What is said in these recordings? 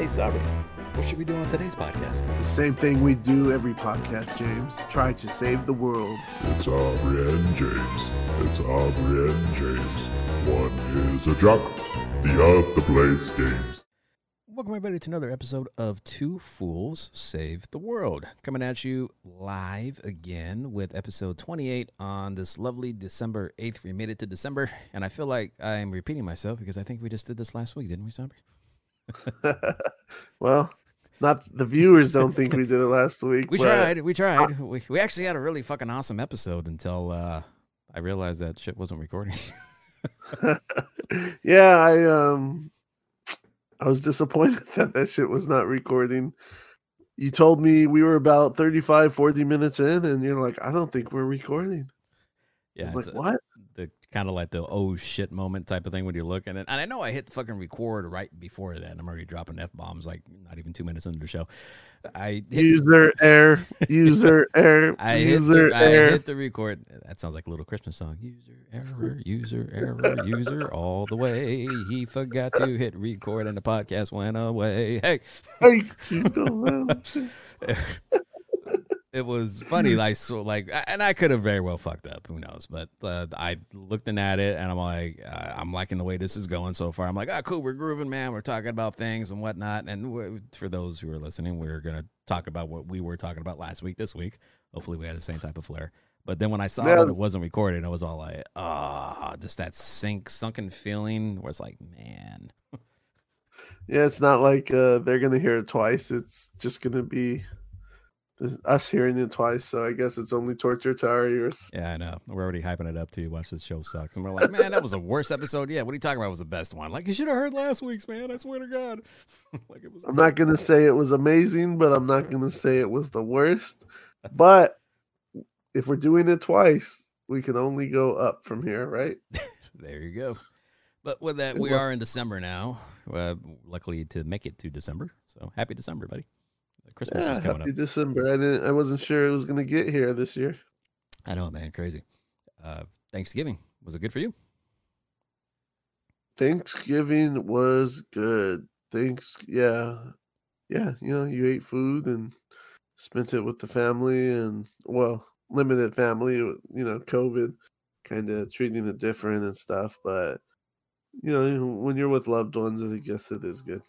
Hey, Sabri, what should we do on today's podcast? The same thing we do every podcast, James. Try to save the world. It's Aubrey and James. It's Aubrey and James. One is a jock, the other plays games. Welcome, everybody, to another episode of Two Fools Save the World. Coming at you live again with episode 28 on this lovely December 8th. We made it to December, and I feel like I'm repeating myself because I think we just did this last week, didn't we, Sabri? well, not the viewers don't think we did it last week. We tried. We tried. We, we actually had a really fucking awesome episode until uh, I realized that shit wasn't recording. yeah, I um, I was disappointed that that shit was not recording. You told me we were about 35, 40 minutes in, and you're like, I don't think we're recording. yeah, I'm like, a- what? Kind of like the oh shit moment type of thing when you're looking at. it. And I know I hit fucking record right before that. and I'm already dropping f bombs like not even two minutes into the show. I hit, User error. User error. I hit, user the, I error. hit the record. That sounds like a little Christmas song. User error, user error, user all the way. He forgot to hit record and the podcast went away. Hey, Hey, you know, man. it was funny like so like and i could have very well fucked up who knows but uh, i in at it and i'm like uh, i'm liking the way this is going so far i'm like oh cool we're grooving man we're talking about things and whatnot and for those who are listening we're gonna talk about what we were talking about last week this week hopefully we had the same type of flair but then when i saw Yeah. that it wasn't recorded i was all like ah just that sink sunken feeling where it's like man Yeah, it's not like uh, they're gonna hear it twice. It's just gonna be us hearing it twice. So I guess it's only torture to our ears. Yeah, I know. We're already hyping it up too. Watch this show sucks. And we're like, man, that was the worst episode. Yeah, what are you talking about? It was the best one. Like, you should have heard last week's, man. I swear to God. like, it was. I'm not gonna say it was amazing, but I'm not gonna say it was the worst. But if we're doing it twice, we can only go up from here, right? There you go. But with that, we are in December now. Uh, luckily to make it to December. So happy December, buddy. Christmas Yeah, is coming happy up. December. I didn't. I wasn't sure it was gonna get here this year. I know, man. Crazy. Uh, Thanksgiving. Was it good for you? Thanksgiving was good. Thanks. Yeah, yeah. You know, you ate food and spent it with the family, and well, limited family. You know, COVID, kind of treating it different and stuff. But you know, when you're with loved ones, I guess it is good.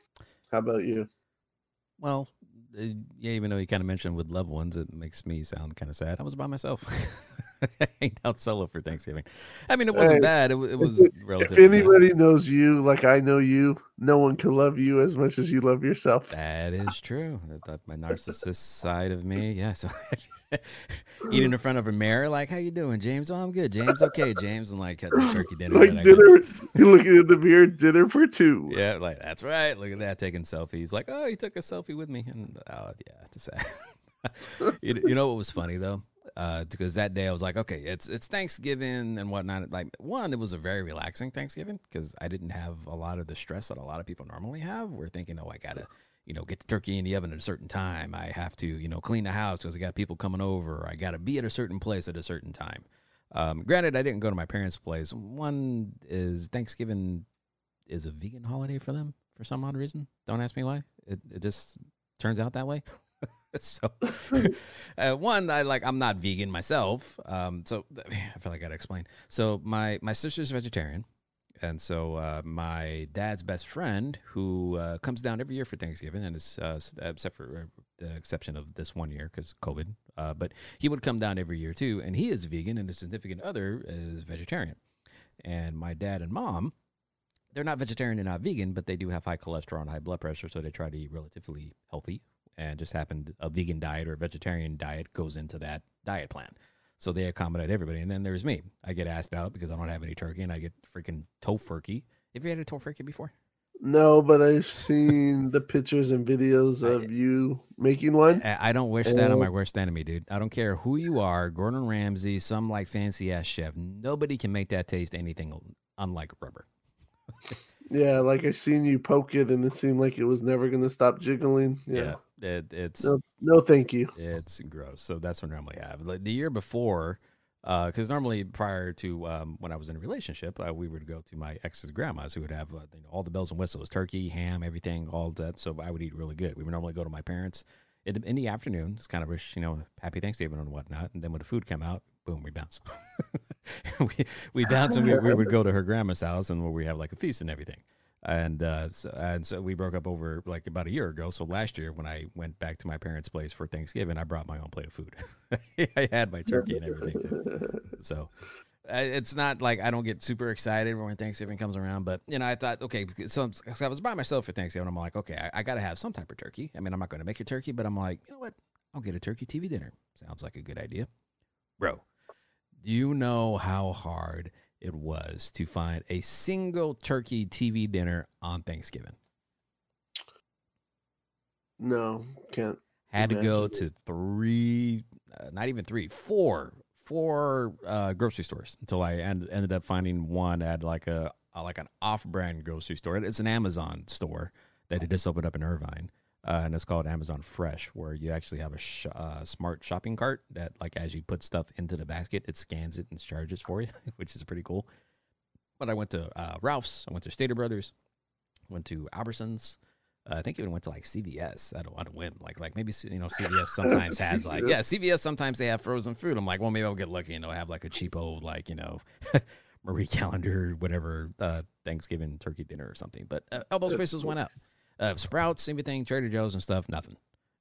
How about you? Well, Uh, yeah, even though you kind of mentioned with loved ones, it makes me sound kind of sad. I was by myself. I hanged out solo for Thanksgiving. I mean, it wasn't Hey, bad. It, it was If relatively. nice. anybody knows you like I know you, no one can love you as much as you love yourself. That is true. That, that my narcissist side of me, yeah. So eating in front of a mirror, like, "How you doing, James? Oh, I'm good, James. Okay, James." And like had the turkey dinner. Like dinner, you looking at the mirror, dinner for two. Yeah, like that's right. Look at that, taking selfies. Like, oh, he took a selfie with me, and oh yeah, it's sad. you, you know what was funny though, uh, because that day I was like, okay, it's it's Thanksgiving and whatnot. Like one, it was a very relaxing Thanksgiving because I didn't have a lot of the stress that a lot of people normally have. We're thinking, oh, I gotta. You know, get the turkey in the oven at a certain time. I have to, you know, clean the house because I got people coming over. I got to be at a certain place at a certain time. Um, granted, I didn't go to my parents' place. One is Thanksgiving is a vegan holiday for them for some odd reason. Don't ask me why. It, it just turns out that way. so, uh, one, I like I'm not vegan myself. Um, so I feel like I gotta explain. So my my sister's vegetarian, and so uh, my dad's best friend, who uh, comes down every year for Thanksgiving, and is uh, except for uh, the exception of this one year because COVID, uh, but he would come down every year too, and he is vegan, and his significant other is vegetarian, and my dad and mom they're not vegetarian and not vegan, but they do have high cholesterol and high blood pressure, so they try to eat relatively healthy. And just happened a vegan diet or a vegetarian diet goes into that diet plan. So they accommodate everybody. And then there's me. I get asked out because I don't have any turkey and I get freaking tofurkey. Have you had a tofurkey before? No, but I've seen the pictures and videos I- of you making one. I I don't wish that on my worst enemy, dude. I don't care who you are, Gordon Ramsay, some like fancy ass chef. Nobody can make that taste anything unlike rubber. Yeah, like I seen you poke it, and it seemed like it was never gonna stop jiggling. Yeah, It, it's no, no, thank you. It's gross. So that's what I normally have. Like the year before, Because normally, prior to um, when I was in a relationship, uh, we would go to my ex's grandma's, who would have uh, you know, all the bells and whistles, turkey, ham, everything, all that. So I would eat really good. We would normally go to my parents in the, in the afternoon, just kind of wish you know happy Thanksgiving and whatnot. And then when the food came out, boom, we bounce. we we bounce and we, we would go to her grandma's house, and where we have like a feast and everything and uh, so, and so we broke up over like about a year ago. So last year, when I went back to my parents' place for Thanksgiving, I brought my own plate of food. I had my turkey and everything too. So it's not like I don't get super excited when Thanksgiving comes around, but you know, I thought, okay, so, so I was by myself for Thanksgiving. I'm like, okay, I, I got to have some type of turkey. I mean, I'm not going to make a turkey, but I'm like, you know what? I'll get a turkey TV dinner. Sounds like a good idea, bro. Do you know how hard it was to find a single turkey TV dinner on Thanksgiving. No, can't. Had to go to three, uh, not even three, four, four uh, grocery stores until I end, ended up finding one at like a, a like an off-brand grocery store. It's an Amazon store that it just opened up in Irvine, uh, and it's called Amazon Fresh, where you actually have a sh- uh, smart shopping cart that, like, as you put stuff into the basket, it scans it and charges for you, which is pretty cool. But I went to uh, Ralph's, I went to Stater Brothers, went to Albertsons. Uh, I think even went to like CVS. I don't want to win. Like, like maybe you know CVS sometimes has like yeah CVS sometimes they have frozen food. I'm like, well maybe I'll get lucky and they'll have like a cheapo like you know Marie Callender whatever uh, Thanksgiving turkey dinner or something. But uh, all those places went out uh, Sprouts, everything, Trader Joe's and stuff, nothing.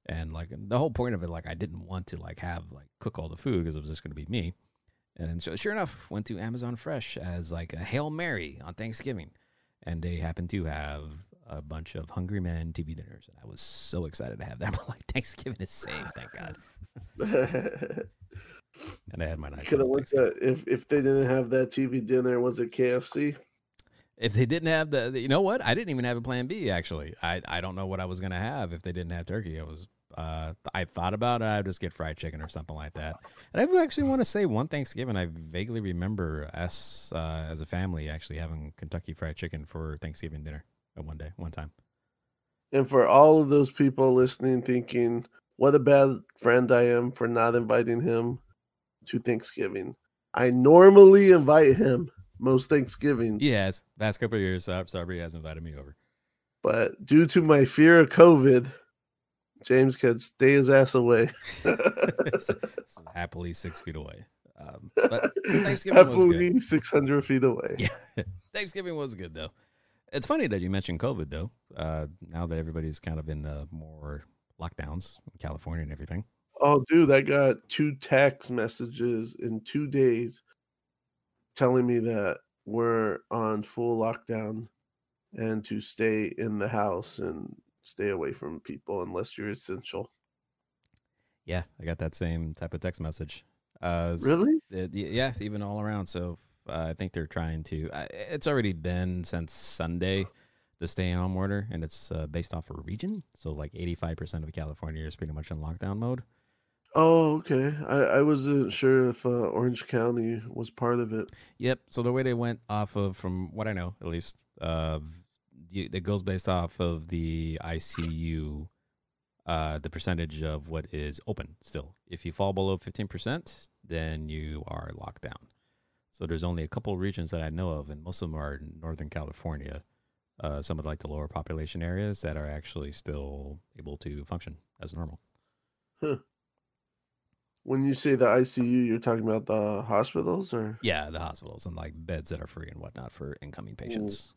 And like the whole point of it, like I didn't want to like have like cook all the food because it was just going to be me. And so sure enough, went to Amazon Fresh as like a Hail Mary on Thanksgiving. And they happened to have a bunch of Hungry Men TV dinners. And I was so excited to have them. like, Thanksgiving is saved, thank God. and I had my nice. Could have worked that if, if they didn't have that TV dinner, was it KFC? If they didn't have the, the, you know what? I didn't even have a plan B. Actually, I I don't know what I was gonna have if they didn't have turkey. I was uh, I thought about it. I'd just get fried chicken or something like that. And I actually want to say one Thanksgiving, I vaguely remember us uh, as a family actually having Kentucky Fried Chicken for Thanksgiving dinner at one day, one time. And for all of those people listening, thinking, "What a bad friend I am for not inviting him to Thanksgiving," I normally invite him most Thanksgiving. Yes, past couple of years, Sabri has invited me over. But due to my fear of COVID, James can stay his ass away. so, so happily six feet away. Um, but Thanksgiving happily was six hundred feet away. Yeah, Thanksgiving was good though. It's funny that you mentioned COVID though. Uh, now that everybody's kind of in uh, more lockdowns in California and everything. Oh, dude, I got two text messages in two days telling me that we're on full lockdown and to stay in the house and stay away from people unless you're essential. Yeah, I got that same type of text message. Uh, really? It, yeah, even all around. So uh, I think they're trying to. Uh, it's already been since Sunday the stay at home order, and it's uh, based off a region. So like 85% of California is pretty much in lockdown mode. Oh, okay. I, I wasn't sure if uh, Orange County was part of it. Yep. So the way they went off of, from what I know, at least, uh, it goes based off of the ICU, uh, the percentage of what is open still. If you fall below fifteen percent, then you are locked down. So there's only a couple of regions that I know of, and most of them are in Northern California. Uh, some of like the lower population areas that are actually still able to function as normal. Huh. When you say the ICU, you're talking about the hospitals, or yeah, the hospitals and like beds that are free and whatnot for incoming patients.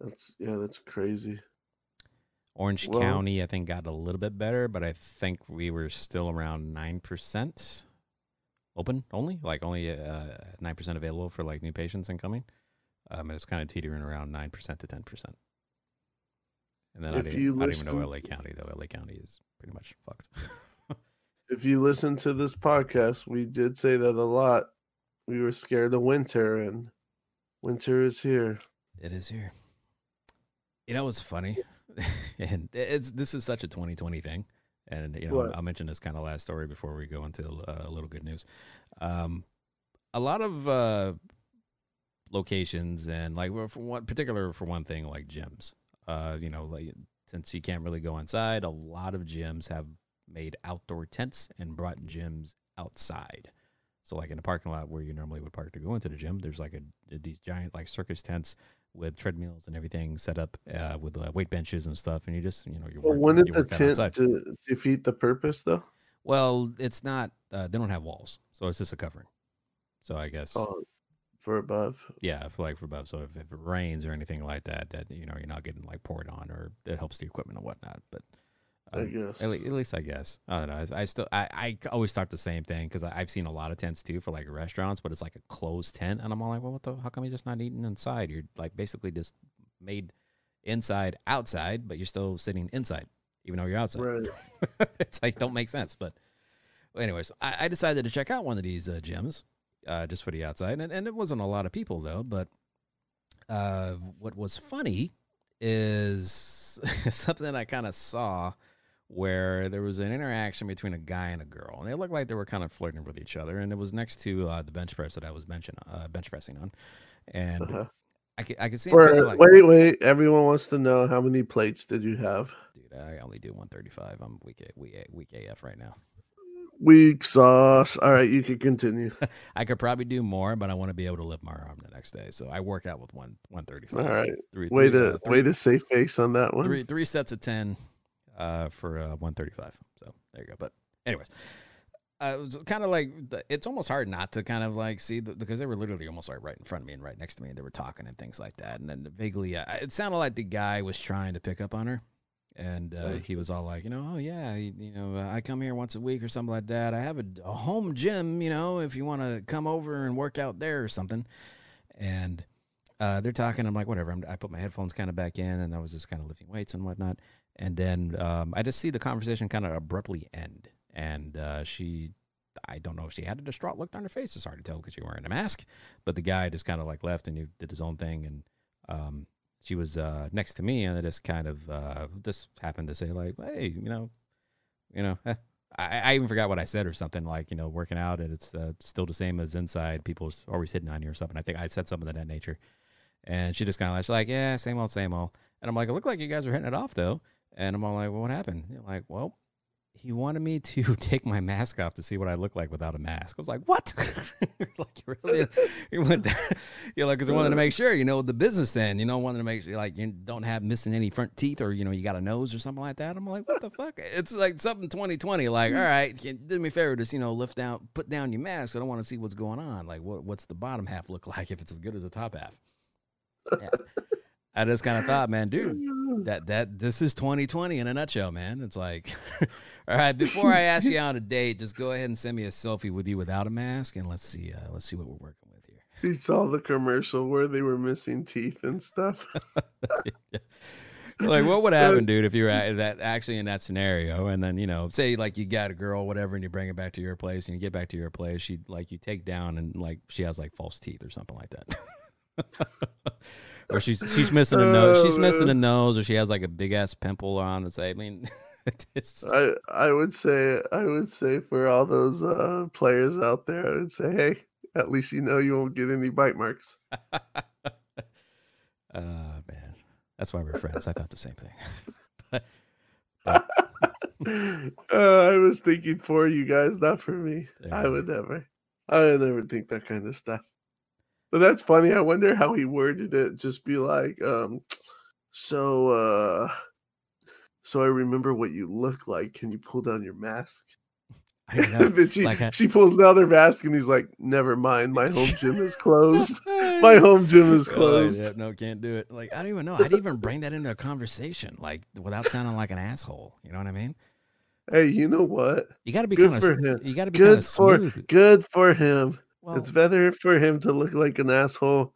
That's yeah, that's crazy. Orange well, County, I think, got a little bit better, but I think we were still around nine percent open only, like only uh, nine uh, percent available for like new patients incoming. Um, and it's kind of teetering around nine percent to ten percent. And then I, didn't, I don't even know LA County though. LA County is pretty much fucked. if you listen to this podcast, we did say that a lot. We were scared of winter, and winter is here. It is here. You know what's funny? and it's this is such a 2020 thing. And you know, what? I'll mention this kind of last story before we go into uh, a little good news. Um, a lot of uh, locations and like for one particular for one thing, like gyms. Uh, you know, like since you can't really go inside, a lot of gyms have made outdoor tents and brought gyms outside. So like in the parking lot where you normally would park to go into the gym, there's like a these giant like circus tents with treadmills and everything set up uh, with uh, weight benches and stuff, and you just you know you Well, work. wouldn't you the tent de- defeat the purpose though? Well, it's not. Uh, they don't have walls, so it's just a covering. So I guess Oh, for above. yeah, for like for above. So if, if it rains or anything like that, that you know you're not getting like poured on, or it helps the equipment and whatnot. But I um, guess. At, le- at least I guess. I don't know. I, I still I, I always thought the same thing because I've seen a lot of tents too for like restaurants, but it's like a closed tent, and I'm all like, well, what the? How come you're just not eating inside? You're like basically just made inside outside, but you're still sitting inside, even though you're outside. Right. it's like don't make sense. But anyways, I, I decided to check out one of these uh, gyms uh, just for the outside, and, and it wasn't a lot of people though. But uh, what was funny is something I kind of saw where there was an interaction between a guy and a girl, and they looked like they were kind of flirting with each other. And it was next to uh, the bench press that I was mentioning, uh, bench pressing on, and Uh-huh. I could I could see For like, wait, wait. Everyone wants to know how many plates did you have? dude, I only do 135. I'm weak A, weak, A, weak AF right now. Weak sauce. All right, you can continue. I could probably do more, but I want to be able to lift my arm the next day. So I work out with one 135. All right. Three, Way three, to uh, way to save face on that one. three three sets of 10 uh, for uh, 135. So there you go. But anyways, uh, it was kind of like the, it's almost hard not to kind of like see the, because they were literally almost like right in front of me and right next to me, and they were talking and things like that. And then vaguely, uh, it sounded like the guy was trying to pick up on her. And uh, Oh. he was all like, you know, oh yeah, you, you know, uh, I come here once a week or something like that. I have a, a home gym, you know, if you want to come over and work out there or something. And uh, they're talking. I'm like, whatever. I'm, I put my headphones kind of back in, and I was just kind of lifting weights and whatnot. And then um, I just see the conversation kind of abruptly end. And uh, she, I don't know if she had a distraught look on her face. It's hard to tell because she's wearing a mask. But the guy just kind of like left and he did his own thing. And um, she was uh, next to me, and I just kind of uh, just happened to say like, hey, you know, you know. eh. I, I even forgot what I said or something like you know working out and it's uh, still the same as inside people are always hitting on you or something I think I said something of that nature and she just kind of like, like, yeah, same old, same old. And I'm like, it looked like you guys were hitting it off though. And I'm all like, well, what happened? You're like, well, he wanted me to take my mask off to see what I look like without a mask. I was like, what? like, you really? He went down, you know, because I wanted to make sure, you know, the business end, you know, wanted to make sure, like, you don't have missing any front teeth or, you know, you got a nose or something like that. I'm like, what the fuck? It's like something 2020. Like, mm. all right, do me a favor, just, you know, lift down, put down your mask. I don't want to see what's going on. Like, what, what's the bottom half look like if it's as good as the top half? Yeah. I just kind of thought, man, dude, that that this is 2020 in a nutshell, man. It's like, all right, before I ask you out on a date, just go ahead and send me a selfie with you without a mask, and let's see, uh, let's see what we're working with here. You saw the commercial where they were missing teeth and stuff. like, what would happen, dude, if you were at that actually in that scenario, and then you know, say like you got a girl, whatever, and you bring it back to your place, and you get back to your place, she like you take down and like she has like false teeth or something like that. Or she's she's missing a nose. She's Oh, missing a nose, or she has like a big ass pimple on the side. I mean, I I would say I would say for all those uh, players out there, I would say, hey, at least you know you won't get any bite marks. uh man, that's why we're friends. I thought the same thing. but, uh, I was thinking for you guys, not for me. There I would never. I would never think that kind of stuff. But that's funny. I wonder how he worded it. Just be like, um, so uh so I remember what you look like. Can you pull down your mask? I know. then she, like I- she pulls down her mask and he's like, Never mind, my home gym is closed. my home gym is Oh, closed. yeah, no, can't do it. Like I don't even know. I'd even bring that into a conversation, like without sounding like an asshole. You know what I mean? Hey, you know what? You got to be Good for of. him. You got to be Good for smooth. good for him. Well, it's better for him to look like an asshole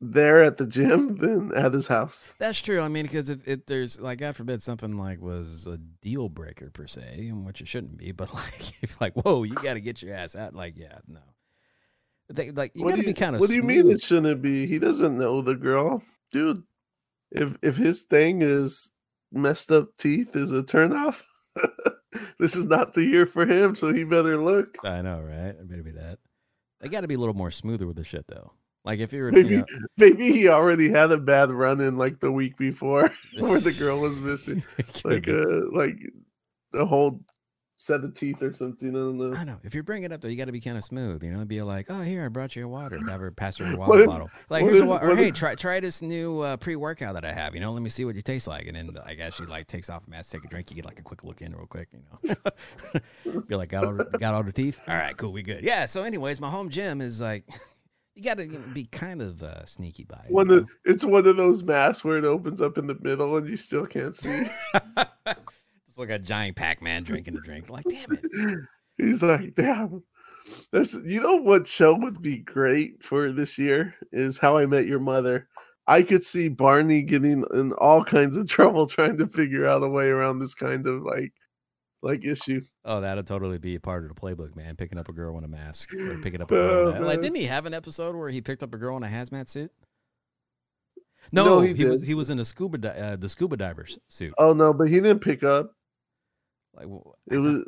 there at the gym than at his house. That's true. I mean, because if, if there's like, God forbid, something like was a deal breaker per se, and which it shouldn't be, but like, it's like, whoa, you got to get your ass out. Like, yeah, no. They, like, you what got to do be you, kind of. what do you mean it shouldn't be? He doesn't know the girl, dude. If if his thing is messed up teeth is a turnoff, this is not the year for him. So he better look. I know, right? It better be that. They got to be a little more smoother with the shit, though. Like if you're, Maybe you know, maybe he already had a bad run in like the week before where the girl was missing like a uh, like a whole set of teeth or something. I don't know. I know. If you're bringing it up though, you got to be kind of smooth. You know, be like, "Oh, here, I brought you a water." Have her pass her a water What if- bottle. Like, what here's a water. Or hey, if- try try this new uh, pre workout that I have. You know, let me see what you taste like. And then I guess she like takes off a mask, take a drink. You get like a quick look in real quick. You know, be like, got all the, got all the teeth. All right, cool, we good. Yeah. So, anyways, my home gym is like, you got to you know, be kind of uh, sneaky by it. One of, it's one of those masks where it opens up in the middle and you still can't see. It's like a giant Pac Man drinking a drink. Like, damn it. He's like, damn. That's you know what show would be great for this year is How I Met Your Mother. I could see Barney getting in all kinds of trouble trying to figure out a way around this kind of like like issue. Oh, that'd totally be a part of the playbook, man. Picking up a girl in a mask or picking up a Oh, girl. in a- like, didn't he have an episode where he picked up a girl in a hazmat suit? No, No, he, he was he was in a scuba di- uh, the scuba divers suit. Oh no, but he didn't pick up. Like, It was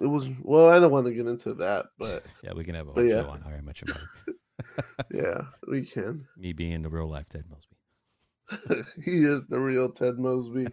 it was well, I don't want to get into that, but yeah, we can have a whole yeah. show on How I Met Your Mother. yeah, we can. Me being the real life Ted Mosby. he is the real Ted Mosby.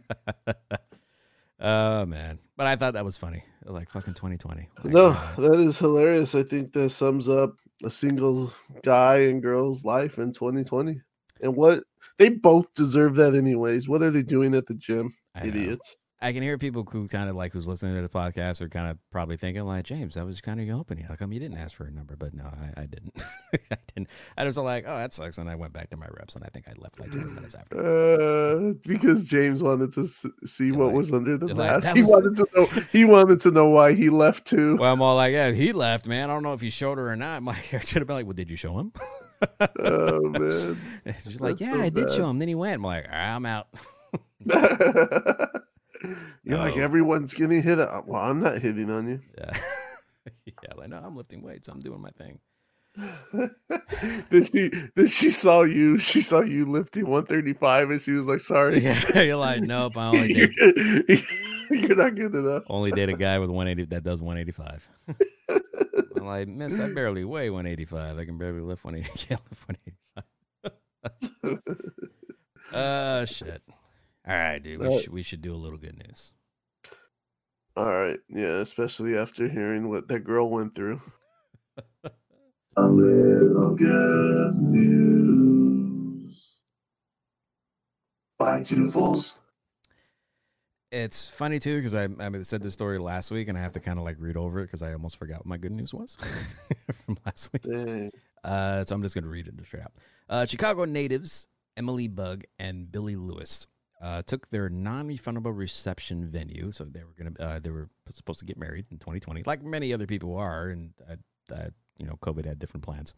oh man, but I thought that was funny. Like fucking 2020. Like, No, uh, that is hilarious. I think that sums up a single guy and girl's life in 2020. And what they both deserve that anyways. What are they doing at the gym? I. Idiots. I can hear people who kind of like who's listening to the podcast are kind of probably thinking like James, that was kind of your opening. How come you didn't ask for a number? But no, I, I didn't. I didn't. I was like, oh, that sucks, and I went back to my reps, and I think I left like 20 minutes after. Uh, because James wanted to see what like- was under the you're like, mask. he was- wanted to know. He wanted to know why he left too. Well, I'm all like, yeah, he left, man. I don't know if you showed her or not. I'm like, I should have been like, well, did you show him? oh man. She's like, yeah, so I did show him. Then he went. I'm like, right, I'm out. You're like everyone's getting hit. Up. Well, I'm not hitting on you. Yeah, yeah. Like, no, I'm lifting weights. I'm doing my thing. then she then she saw you. She saw you lifting 135, and she was like, "Sorry, Yeah, you're like, nope. I only date you're not good enough." only date a guy with 180 that does 185. I'm like, miss, I barely weigh 185. I can barely lift 180. Can't lift 185. Uh, shit. All right, dude. We, Uh, should, we should do a little good news. All right, yeah, especially after hearing what that girl went through. A little good news. By two fools. It's funny too because I, I said this story last week and I have to kind of like read over it because I almost forgot what my good news was from last week. Dang. Uh, so I'm just going to read it straight out. Uh, Chicago natives Emily Bugg and Billy Lewis uh, took their non-refundable reception venue. So they were going to uh, they were supposed to get married in 2020, like many other people are, and uh, uh, you know COVID had different plans.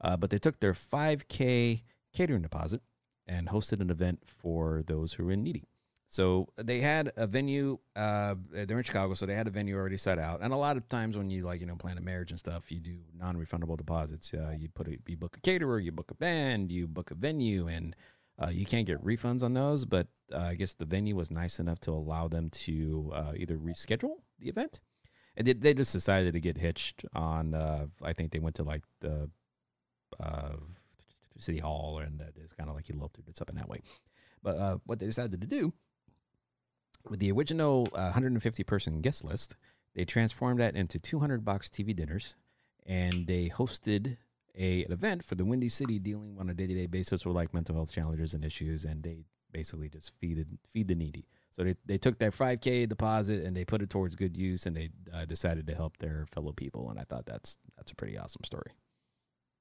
Uh, but they took their 5K catering deposit and hosted an event for those who were in needy. So they had a venue. Uh, they're in Chicago, so they had a venue already set out. And a lot of times when you like you know plan a marriage and stuff, you do non-refundable deposits. Uh, you put a, you book a caterer, you book a band, you book a venue, and uh, you can't get refunds on those. But uh, I guess the venue was nice enough to allow them to uh, either reschedule the event, and they, they just decided to get hitched on. Uh, I think they went to like the uh, city hall, and uh, it's kind of like eloped or something that way. But uh, what they decided to do with the original uh, 150 person guest list, they transformed that into 200 box TV dinners, and they hosted a, an event for the Windy City dealing on a day to day basis with like mental health challenges and issues, and they basically just feed it, feed the needy. So they, they took that 5K deposit and they put it towards good use, and they uh, decided to help their fellow people, and I thought that's that's a pretty awesome story.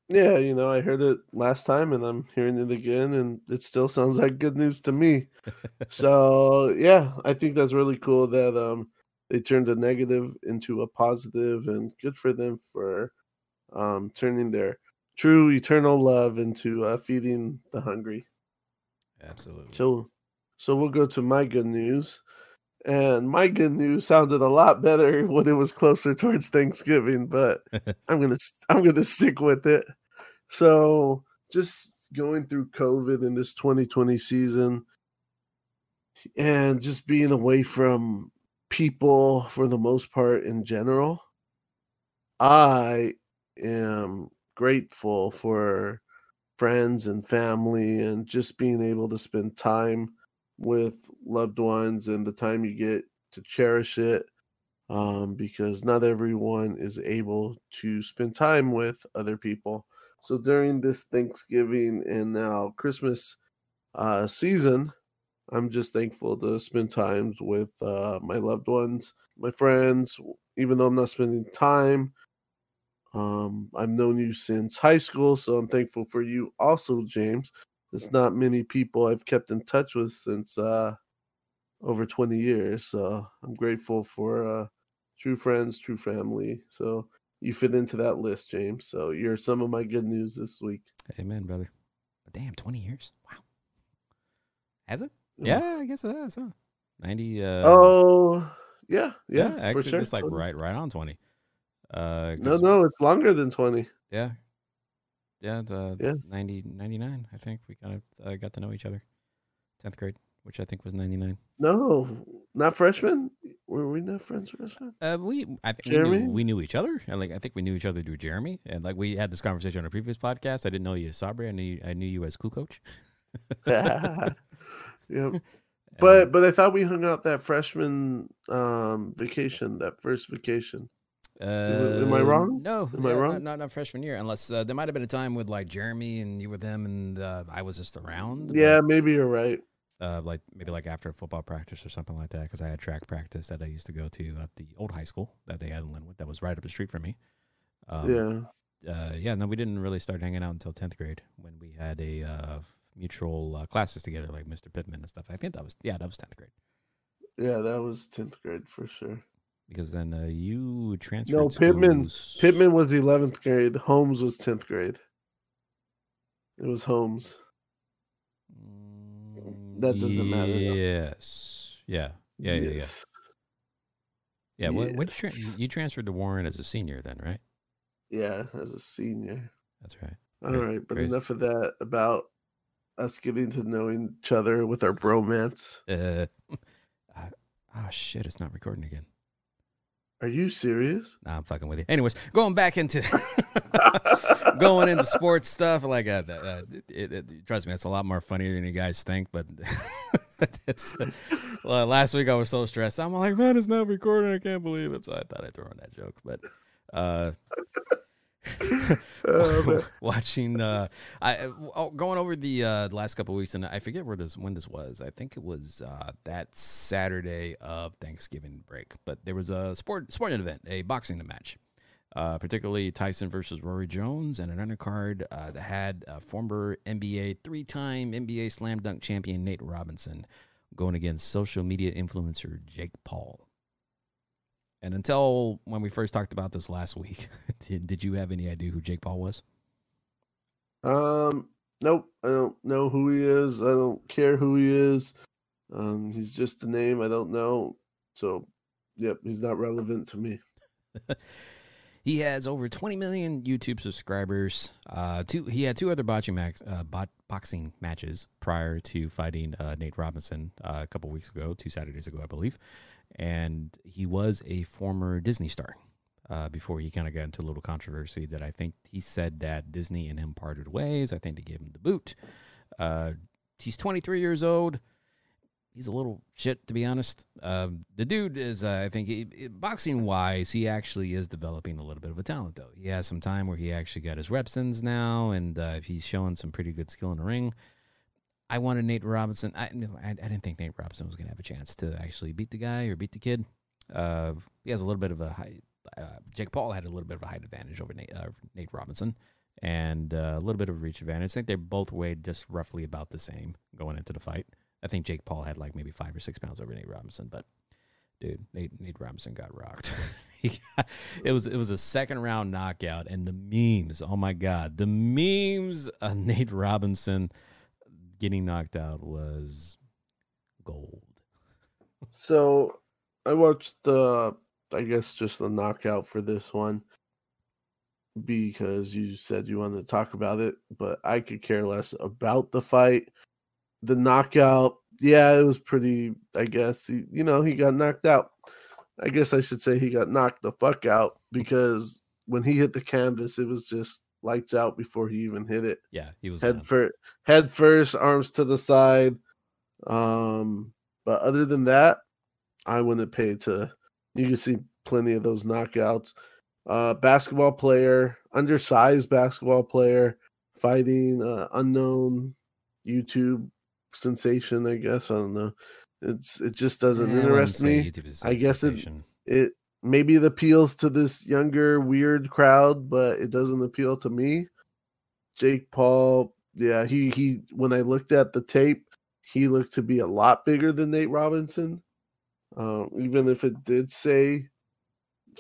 Yeah, you know, I heard it last time and I'm hearing it again, and it still sounds like good news to me. so yeah, I think that's really cool that um they turned a negative into a positive, and good for them for um turning their true eternal love into uh, feeding the hungry. Absolutely. So, so we'll go to my good news, and my good news sounded a lot better when it was closer towards Thanksgiving, but I'm gonna I'm gonna stick with it. So, just going through COVID in this 2020 season, and just being away from people for the most part in general, I am grateful for friends and family and just being able to spend time with loved ones and the time you get to cherish it um, because not everyone is able to spend time with other people. So during this Thanksgiving and now Christmas uh, season, I'm just thankful to spend times with uh, my loved ones, my friends, even though I'm not spending time. Um, I've known you since high school, so I'm thankful for you also, James. It's not many people I've kept in touch with since uh, over 20 years. So I'm grateful for uh, true friends, true family. So you fit into that list, James. So you're some of my good news this week. Amen, brother. Damn, 20 years. Wow. Has it? Yeah. Yeah, I guess it has, huh? 90 uh Oh, yeah, yeah, for actually sure. it's like 20. right right on 20. Uh No, no, it's longer than 20. Yeah. Yeah, the Yeah. 90 99, I think we kind of uh, got to know each other. 10th grade, which I think was 99. No, not freshman. Were we not friends freshmen? Uh, we I think we Jeremy? knew, we knew each other, and like I think we knew each other through Jeremy, and like we had this conversation on a previous podcast. I didn't know you as Sabri. I knew you, I knew you as Cool Coach. yep. But but I thought we hung out that freshman um vacation, that first vacation. Uh, am I wrong? No, Am I wrong? Not, not, not freshman year, unless uh, there might have been a time with like Jeremy and you with them, and uh, I was just around. but, Yeah, maybe you're right. uh, like maybe like after football practice or something like that, because I had track practice that I used to go to at the old high school that they had in Lynwood, that was right up the street from me. Um, yeah. uh, yeah, no, we didn't really start hanging out until tenth grade when we had a uh, mutual uh, classes together, like Mr. Pittman and stuff. I think that was yeah, that was tenth grade Yeah, that was 10th grade for sure. Because then uh, you transferred. No, Pittman- schools- Pittman was 11th grade. Holmes was 10th grade. It was Holmes. Mm, that doesn't matter. Yes. Yeah. Yeah. Yeah. Yeah. Yes. Yeah. When, when you, tra- you transferred to Warren as a senior, then right? Yeah, as a senior. That's right. All Crazy- right, but crazy. enough of that about us getting to know each other with our bromance. Uh, uh, oh shit! It's not recording again. Are you serious? Nah, I'm fucking with you. Anyways, going back into going into sports stuff, like uh, uh, it, it, trust me, it's a lot more funnier than you guys think. But it's well, last week I was so stressed. I'm like, man, it's not recording. I can't believe it. So I thought I'd throw in that joke, but. uh Oh, watching uh i oh, going over the uh last couple of weeks and i forget where this when this was. I think it was uh that saturday of thanksgiving break. But there was a sport sporting event a boxing match. Uh particularly tyson versus roy jones and an undercard uh that had former nba three-time nba slam dunk champion nate robinson going against social media influencer jake paul and until when we first talked about this last week, did, did you have any idea who Jake Paul was? Um, nope. I don't know who he is. I don't care who he is. Um, he's just a name I don't know. So, yep, he's not relevant to me. He has over 20 million YouTube subscribers. Uh, two, he had two other boxing, max, uh, bot, boxing matches prior to fighting uh, Nate Robinson uh, a couple weeks ago, two Saturdays ago, I believe. And he was a former Disney star uh, before he kind of got into a little controversy that I think he said that Disney and him parted ways. I think they gave him the boot. Uh, he's 23 years old. He's a little shit, to be honest. Um, the dude is, uh, I think, he, boxing wise, he actually is developing a little bit of a talent, though. He has some time where he actually got his reps now, and uh, he's showing some pretty good skill in the ring. I wanted Nate Robinson. I, I, I didn't think Nate Robinson was going to have a chance to actually beat the guy or beat the kid. Uh, he has a little bit of a height. Uh, Jake Paul had a little bit of a height advantage over Nate, uh, Nate Robinson and uh, a little bit of a reach advantage. I think they both weighed just roughly about the same going into the fight. I think Jake Paul had like maybe five or six pounds over Nate Robinson, but dude, Nate Nate Robinson got rocked. it was it was a second round knockout, and the memes. Oh my god, the memes of Nate Robinson getting knocked out was gold. So, I watched the, I guess, just the knockout for this one because you said you wanted to talk about it, but I could care less about the fight. The knockout, yeah, it was pretty, I guess, you know, he got knocked out. I guess I should say he got knocked the fuck out because when he hit the canvas, it was just lights out before he even hit it. Yeah, he was Head first, head first, arms to the side. Um, but other than that, I wouldn't pay to. You can see plenty of those knockouts. Uh, basketball player, undersized basketball player, fighting uh, unknown YouTube sensation. I guess I don't know. It's it just doesn't Eh, interest me. YouTube is a I guess it- It maybe it appeals to this younger weird crowd, but it doesn't appeal to me. Jake Paul, yeah, he he. When I looked at the tape, he looked to be a lot bigger than Nate Robinson. Um, even if it did say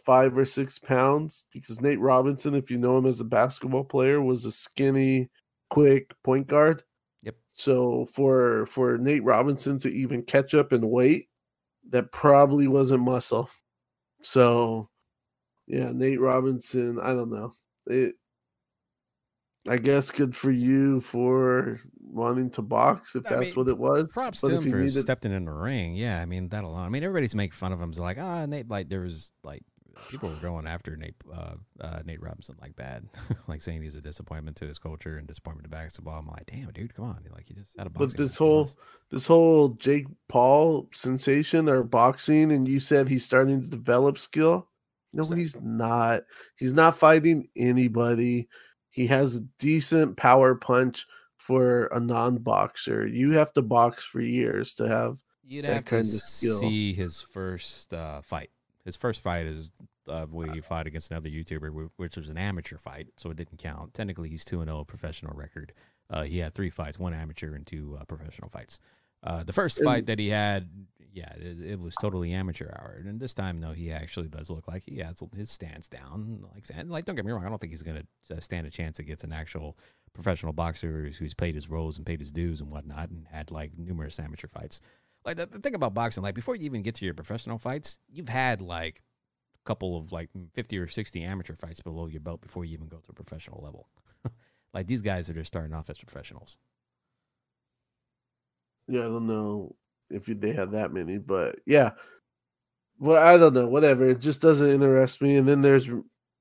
five or six pounds, because Nate Robinson, if you know him as a basketball player, was a skinny, quick point guard. Yep. So for for Nate Robinson to even catch up in weight, that probably wasn't muscle. So yeah, Nate Robinson, I don't know. It I guess good for you for wanting to box if I that's mean, what it was. Props but to if him you for needed, stepping in the ring. Yeah, I mean that alone. I mean everybody's making fun of him. So like, ah, Nate. Like there was like people were going after Nate, uh, uh, Nate Robinson like bad, like saying he's a disappointment to his culture and disappointment to basketball. I'm like, damn, dude, come on. Like he just had a boxing. but this whole this whole Jake Paul sensation or boxing, and you said he's starting to develop skill. No, So- he's not. He's not fighting anybody. He has a decent power punch for a non-boxer. You have to box for years to have. You'd that have to kind of skill. see his first uh, fight. His first fight is uh, where he fought against another YouTuber, which was an amateur fight, so it didn't count. Technically, he's two and zero professional record. Uh, he had three fights, one amateur and two uh, professional fights. Uh, the first fight that he had, yeah, it, it was totally amateur hour. And this time, though, he actually does look like he has his stance down. Like, like don't get me wrong, I don't think he's going to uh, stand a chance against an actual professional boxer who's, who's paid his roles and paid his dues and whatnot, and had like numerous amateur fights. Like the, the thing about boxing, like before you even get to your professional fights, you've had like a couple of like fifty or sixty amateur fights below your belt before you even go to a professional level. like these guys are just starting off as professionals. Yeah, I don't know if you- they had that many, but yeah. Well, I don't know. Whatever. It just doesn't interest me. And then there's,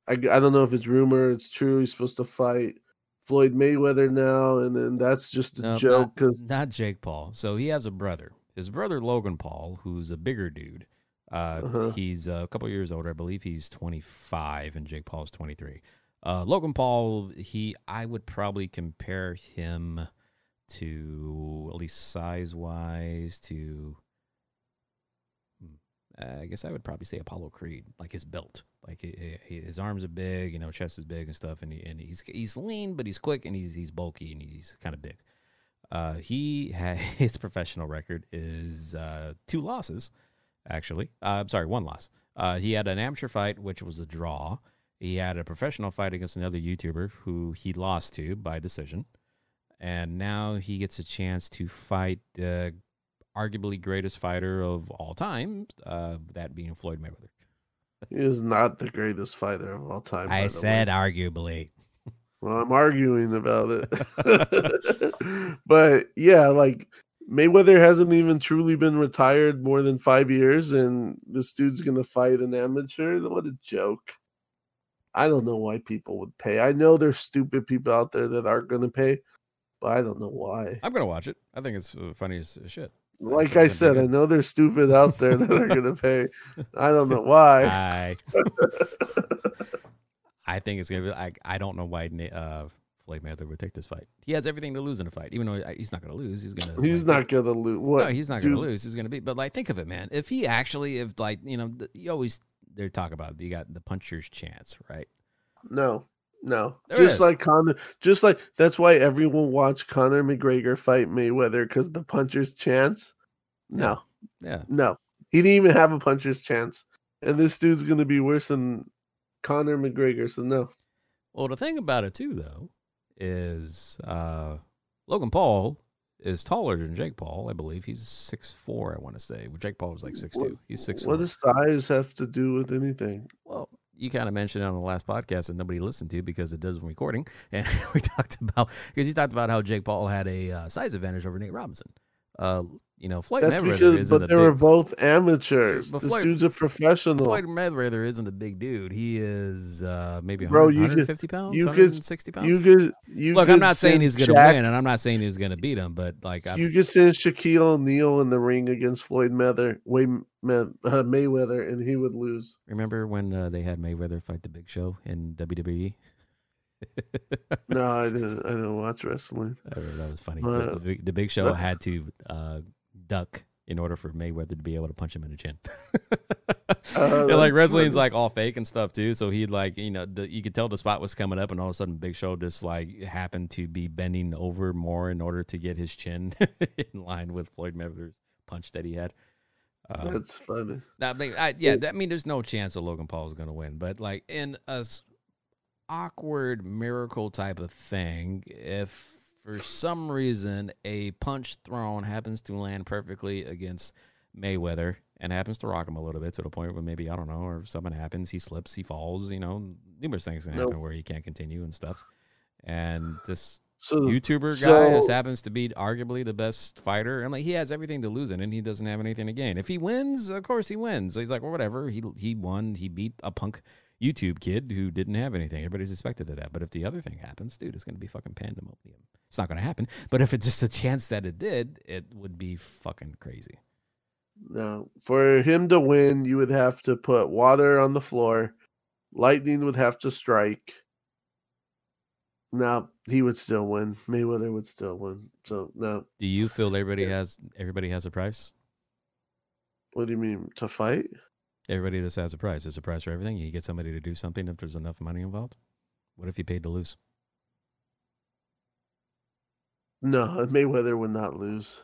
I, I don't know if it's rumor. It's true. He's supposed to fight Floyd Mayweather now, and then that's just a No, joke not, because not Jake Paul. So he has a brother. His brother Logan Paul, who's a bigger dude. Uh, Uh-huh. He's a couple years older. I believe he's 25, and Jake Paul's 23. Uh, Logan Paul, he I would probably compare him to at least size wise to. hmm, uh, I guess I would probably say Apollo Creed, like his belt, like he, he- his arms are big, you know, chest is big and stuff, and he, and he's he's lean, but he's quick and he's he's bulky and he's kind of big. Uh, he had his professional record is uh, two losses, actually. Uh, I'm sorry, one loss. Uh, he had an amateur fight, which was a draw. He had a professional fight against another YouTuber who he lost to by decision, and now he gets a chance to fight the arguably greatest fighter of all time, uh, that being Floyd Mayweather. he is not the greatest fighter of all time. I way. said arguably. Well, I'm arguing about it. but yeah, like Mayweather hasn't even truly been retired more than five years, and this dude's gonna fight an amateur. What a joke. I don't know why people would pay. I know there's stupid people out there that aren't gonna pay, but I don't know why. I'm gonna watch it. I think it's uh, funny as shit. Like think I said, I know there's stupid out there that are gonna pay. I don't know why. I I think it's gonna be like I don't know why uh, Floyd Mayweather would take this fight. He has everything to lose in a fight, even though uh, he's not gonna lose. He's gonna. He's like, not gonna lose. What? No, he's not dude, gonna lose. He's gonna beat. But like, think of it, man. If he actually, if like, you know, you always they talk about you got the puncher's chance, right? No, no. There just like Conor, just like that's why everyone watched Conor McGregor fight Mayweather because the puncher's chance. No, Yeah. no, he didn't even have a puncher's chance, and this dude's gonna be worse than Conor McGregor. So no, Well, the thing about it too, though, is uh, Logan Paul is taller than Jake Paul. I believe he's six four. I want to say. Well, Jake Paul was like six two. He's six what does size have to do with anything? Well, you kind of mentioned it on the last podcast that nobody listened to because it does recording, and we talked about because you talked about how Jake Paul had a uh, size advantage over Nate Robinson. Uh, you know, Floyd That's Mayweather because, but they were both amateurs. This Floyd- dude's a professional. Floyd Mayweather isn't a big dude. He is uh, maybe Bro, 100, you could- 150 pounds, you could- 160 pounds. You could, you Look, I'm not saying he's going to win, and I'm not saying he's going to beat him, but like, I, You could send Shaquille O'Neal in the ring against Floyd Mayweather, Way, uh, Mayweather, and he would lose. remember when uh, they had Mayweather fight the Big Show in? WWE? No, I didn't. I didn't watch wrestling. That was, funny. Uh, the, the, Big- the Big Show had to uh, duck in order for Mayweather to be able to punch him in the chin. Uh, and like wrestling's like all fake and stuff too. So he'd like you know the, you could tell the spot was coming up, and all of a sudden Big Show just like happened to be bending over more in order to get his chin in line with Floyd Mayweather's punch that he had. Um, That's funny. I mean, I, yeah, I mean, there's no chance that Logan Paul is going to win, but like in a awkward miracle type of thing, if for some reason a punch thrown happens to land perfectly against Mayweather and happens to rock him a little bit to the point where maybe I don't know, or something happens, he slips, he falls, you know, numerous things can happen Nope. where he can't continue and stuff. And this So YouTuber guy just happens to be arguably the best fighter, and like he has everything to lose in, and he doesn't have anything to gain. If he wins, of course he wins. He's like, well, whatever. He he won. He beat a punk YouTube kid who didn't have anything. Everybody's expected of that. But if the other thing happens, dude, it's going to be fucking pandemonium. It's not going to happen. But if it's just a chance that it did, it would be fucking crazy. No, for him to win, you would have to put water on the floor. Lightning would have to strike. No, he would still win. Mayweather would still win. So no. Do you feel everybody has everybody has a price? What do you mean to fight? Everybody just has a price. There's a price for everything. You get somebody to do something if there's enough money involved. What if you paid to lose? No, Mayweather would not lose.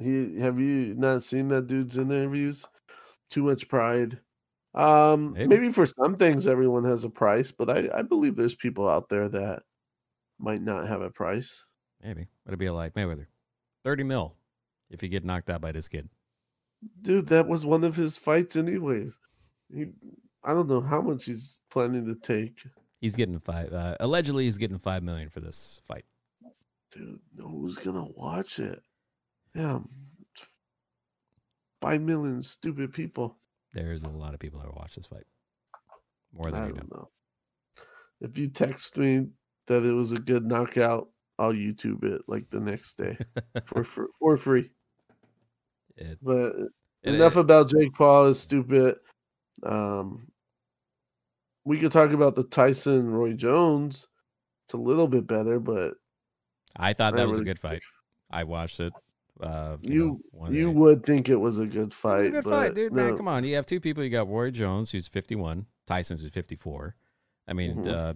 He have you not seen that dude's interviews? Too much pride. Um, Maybe. maybe, for some things everyone has a price, but I, I believe there's people out there that might not have a price. Maybe. But it'd be like Mayweather. 30 mil if you get knocked out by this kid. Dude, that was one of his fights anyways. He I don't know how much he's planning to take. He's getting five. Uh, allegedly, he's getting five million for this fight. Dude, who's gonna watch it? Yeah. Five million stupid people. There's a lot of people that will watch this fight. More than I you know. don't know. If you text me that it was a good knockout, I'll YouTube it like the next day for for, for free. It, But it- enough it- about Jake Paul is stupid. Um, we could talk about the Tyson Roy Jones. It's a little bit better, but I thought that was a good fight. I watched it. Uh, you you know, you would think it was a good fight. a good fight, dude. Man, come on. You have two people. You got Roy Jones, who's 51. Tyson's who's 54. I mean, Mhm. uh,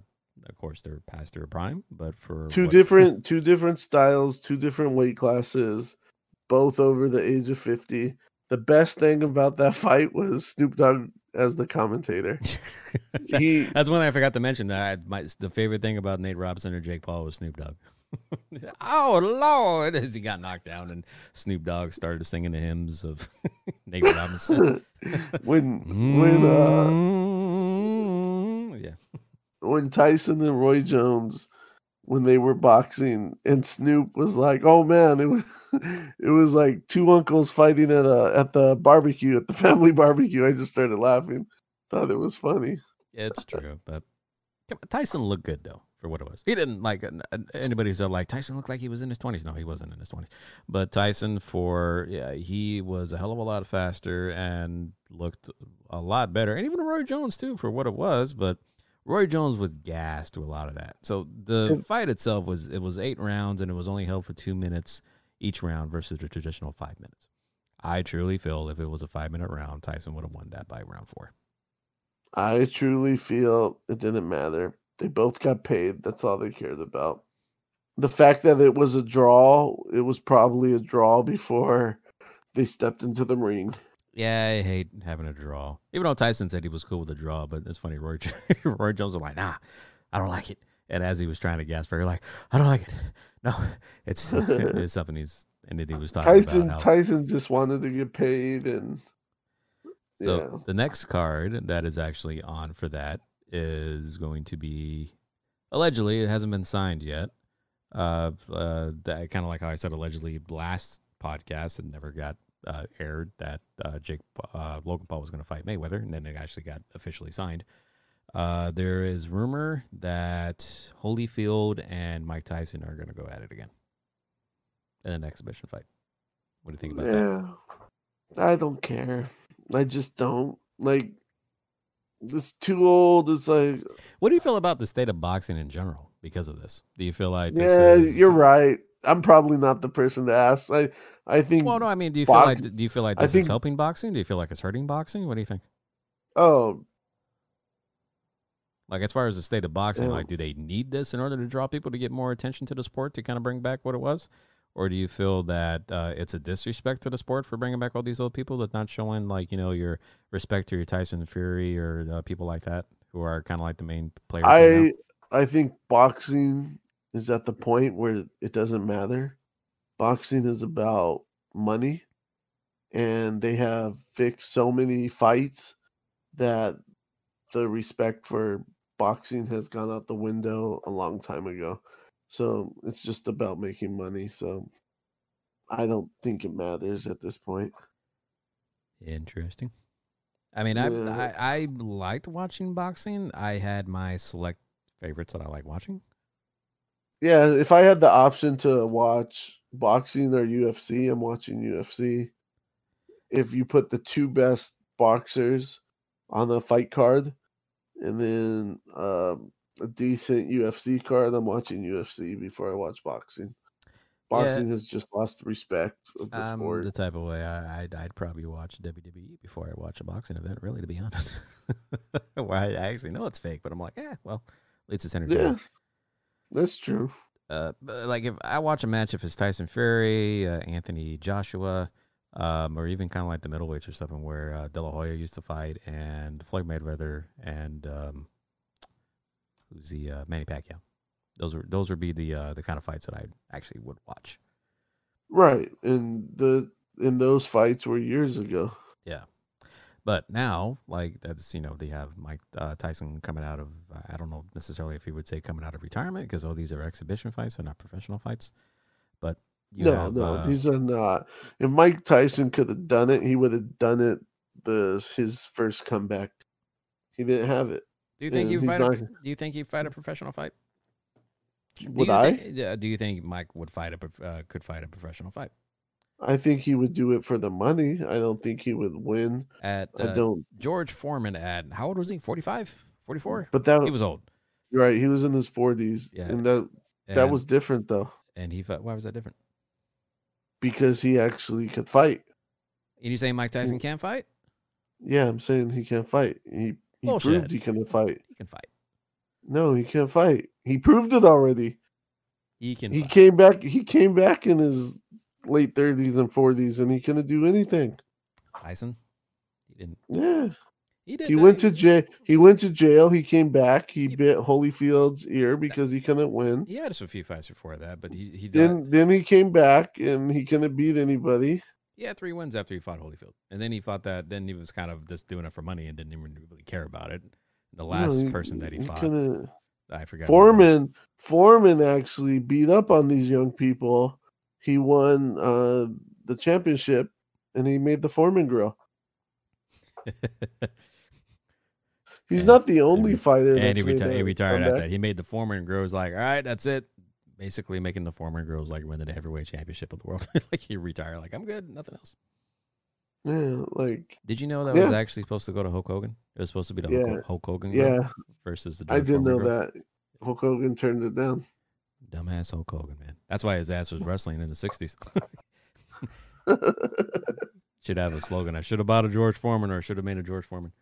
of course, they're past their prime, but for Two what- different two different styles, two different weight classes, both over the age of fifty. The best thing about that fight was Snoop Dogg as the commentator. That- He That's one thing I forgot to mention. That I, my the favorite thing about Nate Robinson or Jake Paul was Snoop Dogg. oh Lord! As he got knocked down, and Snoop Dogg started singing the hymns of Nate Robinson. when when uh Mm, yeah, when Tyson and Roy Jones when they were boxing and Snoop was like, "Oh man, it was it was like two uncles fighting at a at the barbecue at the family barbecue." I just started laughing. Thought it was funny. it's true. But Tyson looked good though for what it was. He didn't like anybody said like Tyson looked like he was in his twenties. No, he wasn't in his twenties. But Tyson for yeah, he was a hell of a lot faster and looked a lot better. And even Roy Jones too for what it was. But Roy Jones was gassed to a lot of that. So the fight itself was it was eight rounds and it was only held for two minutes each round versus the traditional five minutes. I truly feel if it was a five minute round, Tyson would have won that by round four. I truly feel it didn't matter. They both got paid. That's all they cared about. The fact that it was a draw, it was probably a draw before they stepped into the ring. Yeah, I hate having a draw. Even though Tyson said he was cool with a draw, but it's funny. Roy, Roy Jones was like, "Nah, I don't like it." And as he was trying to gas for, her, like, "I don't like it. No, it's it's something he's and that he was talking Tyson about." How, Tyson just wanted to get paid and so yeah. the next card that is actually on for that is going to be allegedly it hasn't been signed yet. Uh, uh, that kind of like how I said allegedly last podcast and never got uh, aired that uh, Jake uh, Logan Paul was going to fight Mayweather, and then it actually got officially signed. Uh, there is rumor that Holyfield and Mike Tyson are going to go at it again in an exhibition fight. What do you think about that? I don't care. I just don't like. This too old. It's like What do you feel about the state of boxing in general because of this? Do you feel like yeah, is, you're right. I'm probably not the person to ask. I I think. Well, no, I mean, do you feel Box- like do you feel like this is helping boxing? Do you feel like it's hurting boxing? What do you think? Oh, Like as far as the state of boxing, Yeah. like do they need this in order to draw people to get more attention to the sport to kind of bring back what it was, or do you feel that uh, it's a disrespect to the sport for bringing back all these old people that not showing like you know your respect to your Tyson Fury or uh, people like that who are kind of like the main players? right? I I think boxing is at the point where it doesn't matter. Boxing is about money, and they have fixed so many fights that the respect for boxing has gone out the window a long time ago. So it's just about making money. So I don't think it matters at this point. Interesting. I mean, I, Yeah. I I liked watching boxing. I had my select favorites that I like watching. Yeah, if I had the option to watch boxing or UFC, I'm watching UFC. If you put the two best boxers on the fight card and then um, a decent UFC card, I'm watching UFC before I watch boxing. Boxing has just lost respect of the I'm sport. the type of way I, I'd, I'd probably watch WWE before I watch a boxing event. Really, to be honest, Why I actually know it's fake, but I'm like, yeah, well, at least it's Yeah, entertaining. That's true. uh, like if I watch a match, if it's Tyson Fury, uh, Anthony Joshua, um, or even kind of like the middleweights or something where uh, De La Hoya used to fight, and Floyd Mayweather, and um, who's the uh, Manny Pacquiao. Those are those would be the uh, the kind of fights that I actually would watch. Right. And the and those fights were years ago. But now, like that's you know they have Mike uh, Tyson coming out of I don't know necessarily if he would say coming out of retirement because oh these are exhibition fights, they're not professional fights. But you no, have, no, uh, these are not. If Mike Tyson could have done it, he would have done it the his first comeback. He didn't have it. Do you think you fight? A, do you think you fight a professional fight? Do Would you I? Think, uh, do you think Mike would fight a uh, could fight a professional fight I think he would do it for the money. I don't think he would win. at I uh, don't. George Foreman at how old was he? 45? 44? But that He was old. right. He was in his forties, Yeah. and that that was different though and he fought. Why was that different? because he actually could fight. And you saying Mike Tyson can't fight? Yeah, I'm saying he can't fight. He he Bullshit. proved he can fight. He can fight. No, he can't fight. He proved it already. He can. He fight. came back. He came back in his late 30s and 40s, and he couldn't do anything. Tyson. He didn't. Yeah, He did. he went to jail. He went to jail. He came back. He bit Holyfield's ear because he couldn't win. He had a few fights before that, but he he. Then then he came back and he couldn't beat anybody. He had three wins after he fought Holyfield, and then he fought that. Then he was kind of just doing it for money and didn't even really care about it. The last No, he- person that he, fought, couldn't- I forgot. who it was. Foreman Foreman actually beat up on these young people. He won uh, the championship, and he made the Foreman grill. He's And- not the only re- fighter. and he, reti- he retired comeback. that. He made the Foreman Grows like, all right, that's it. Basically, making the Foreman Grows like winning the heavyweight championship of the world. like he retired, like I'm good, nothing else. Yeah, like Did you know that was actually supposed to go to Hulk Hogan? It was supposed to be the Yeah. Hulk, Hulk Hogan grill yeah, versus the. I didn't know Foreman grill. that. Hulk Hogan turned it down. Dumbass Hulk Hogan, man. That's why his ass was wrestling in the '60s. should have a slogan. I should have bought a George Foreman, or I should have made a George Foreman.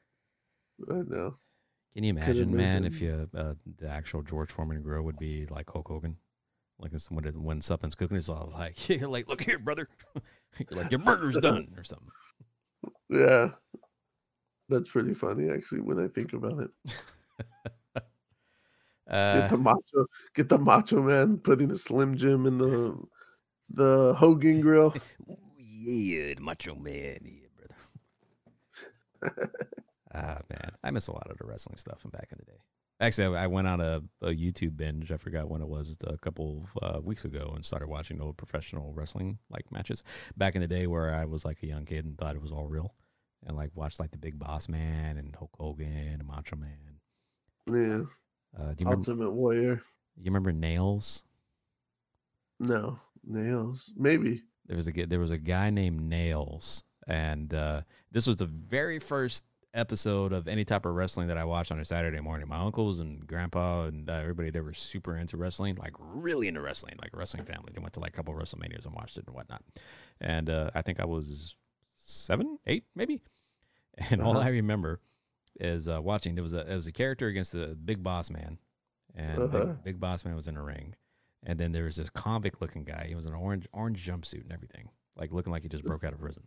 I know. Can you imagine, man, if you uh, the actual George Foreman grill would be like Hulk Hogan, like this, when it, when something's cooking, it's all like, you're like, look here, brother, like your burger's done or something. Yeah, that's pretty funny actually when I think about it. Uh, Get the macho, get the macho man putting a slim Jim in the the Hogan grill. Yeah, the Macho Man, yeah, brother. Ah man, I miss a lot of the wrestling stuff from back in the day. Actually, I I went on a, a YouTube binge. I forgot when it was a couple uh, weeks ago, and started watching old professional wrestling like matches back in the day, where I was like a young kid and thought it was all real, and like watched like the Big Boss Man and Hulk Hogan and Macho Man. Yeah. Uh, do you remember? Ultimate Warrior. You remember Nailz? No. Nailz. Maybe. There was a there was a guy named Nailz, and uh, this was the very first episode of any type of wrestling that I watched on a Saturday morning. My uncles and grandpa and uh, everybody they were super into wrestling, like really into wrestling, like a wrestling family. They went to like a couple WrestleManias and watched it and whatnot. And uh, I think I was seven, eight, maybe. And all Uh-huh. I remember is uh, watching. There was a it was a character against the Big Boss Man, and Uh-huh. Big, Big Boss Man was in a ring. And then there was this convict looking guy. He was in an orange orange jumpsuit and everything, like looking like he just broke out of prison.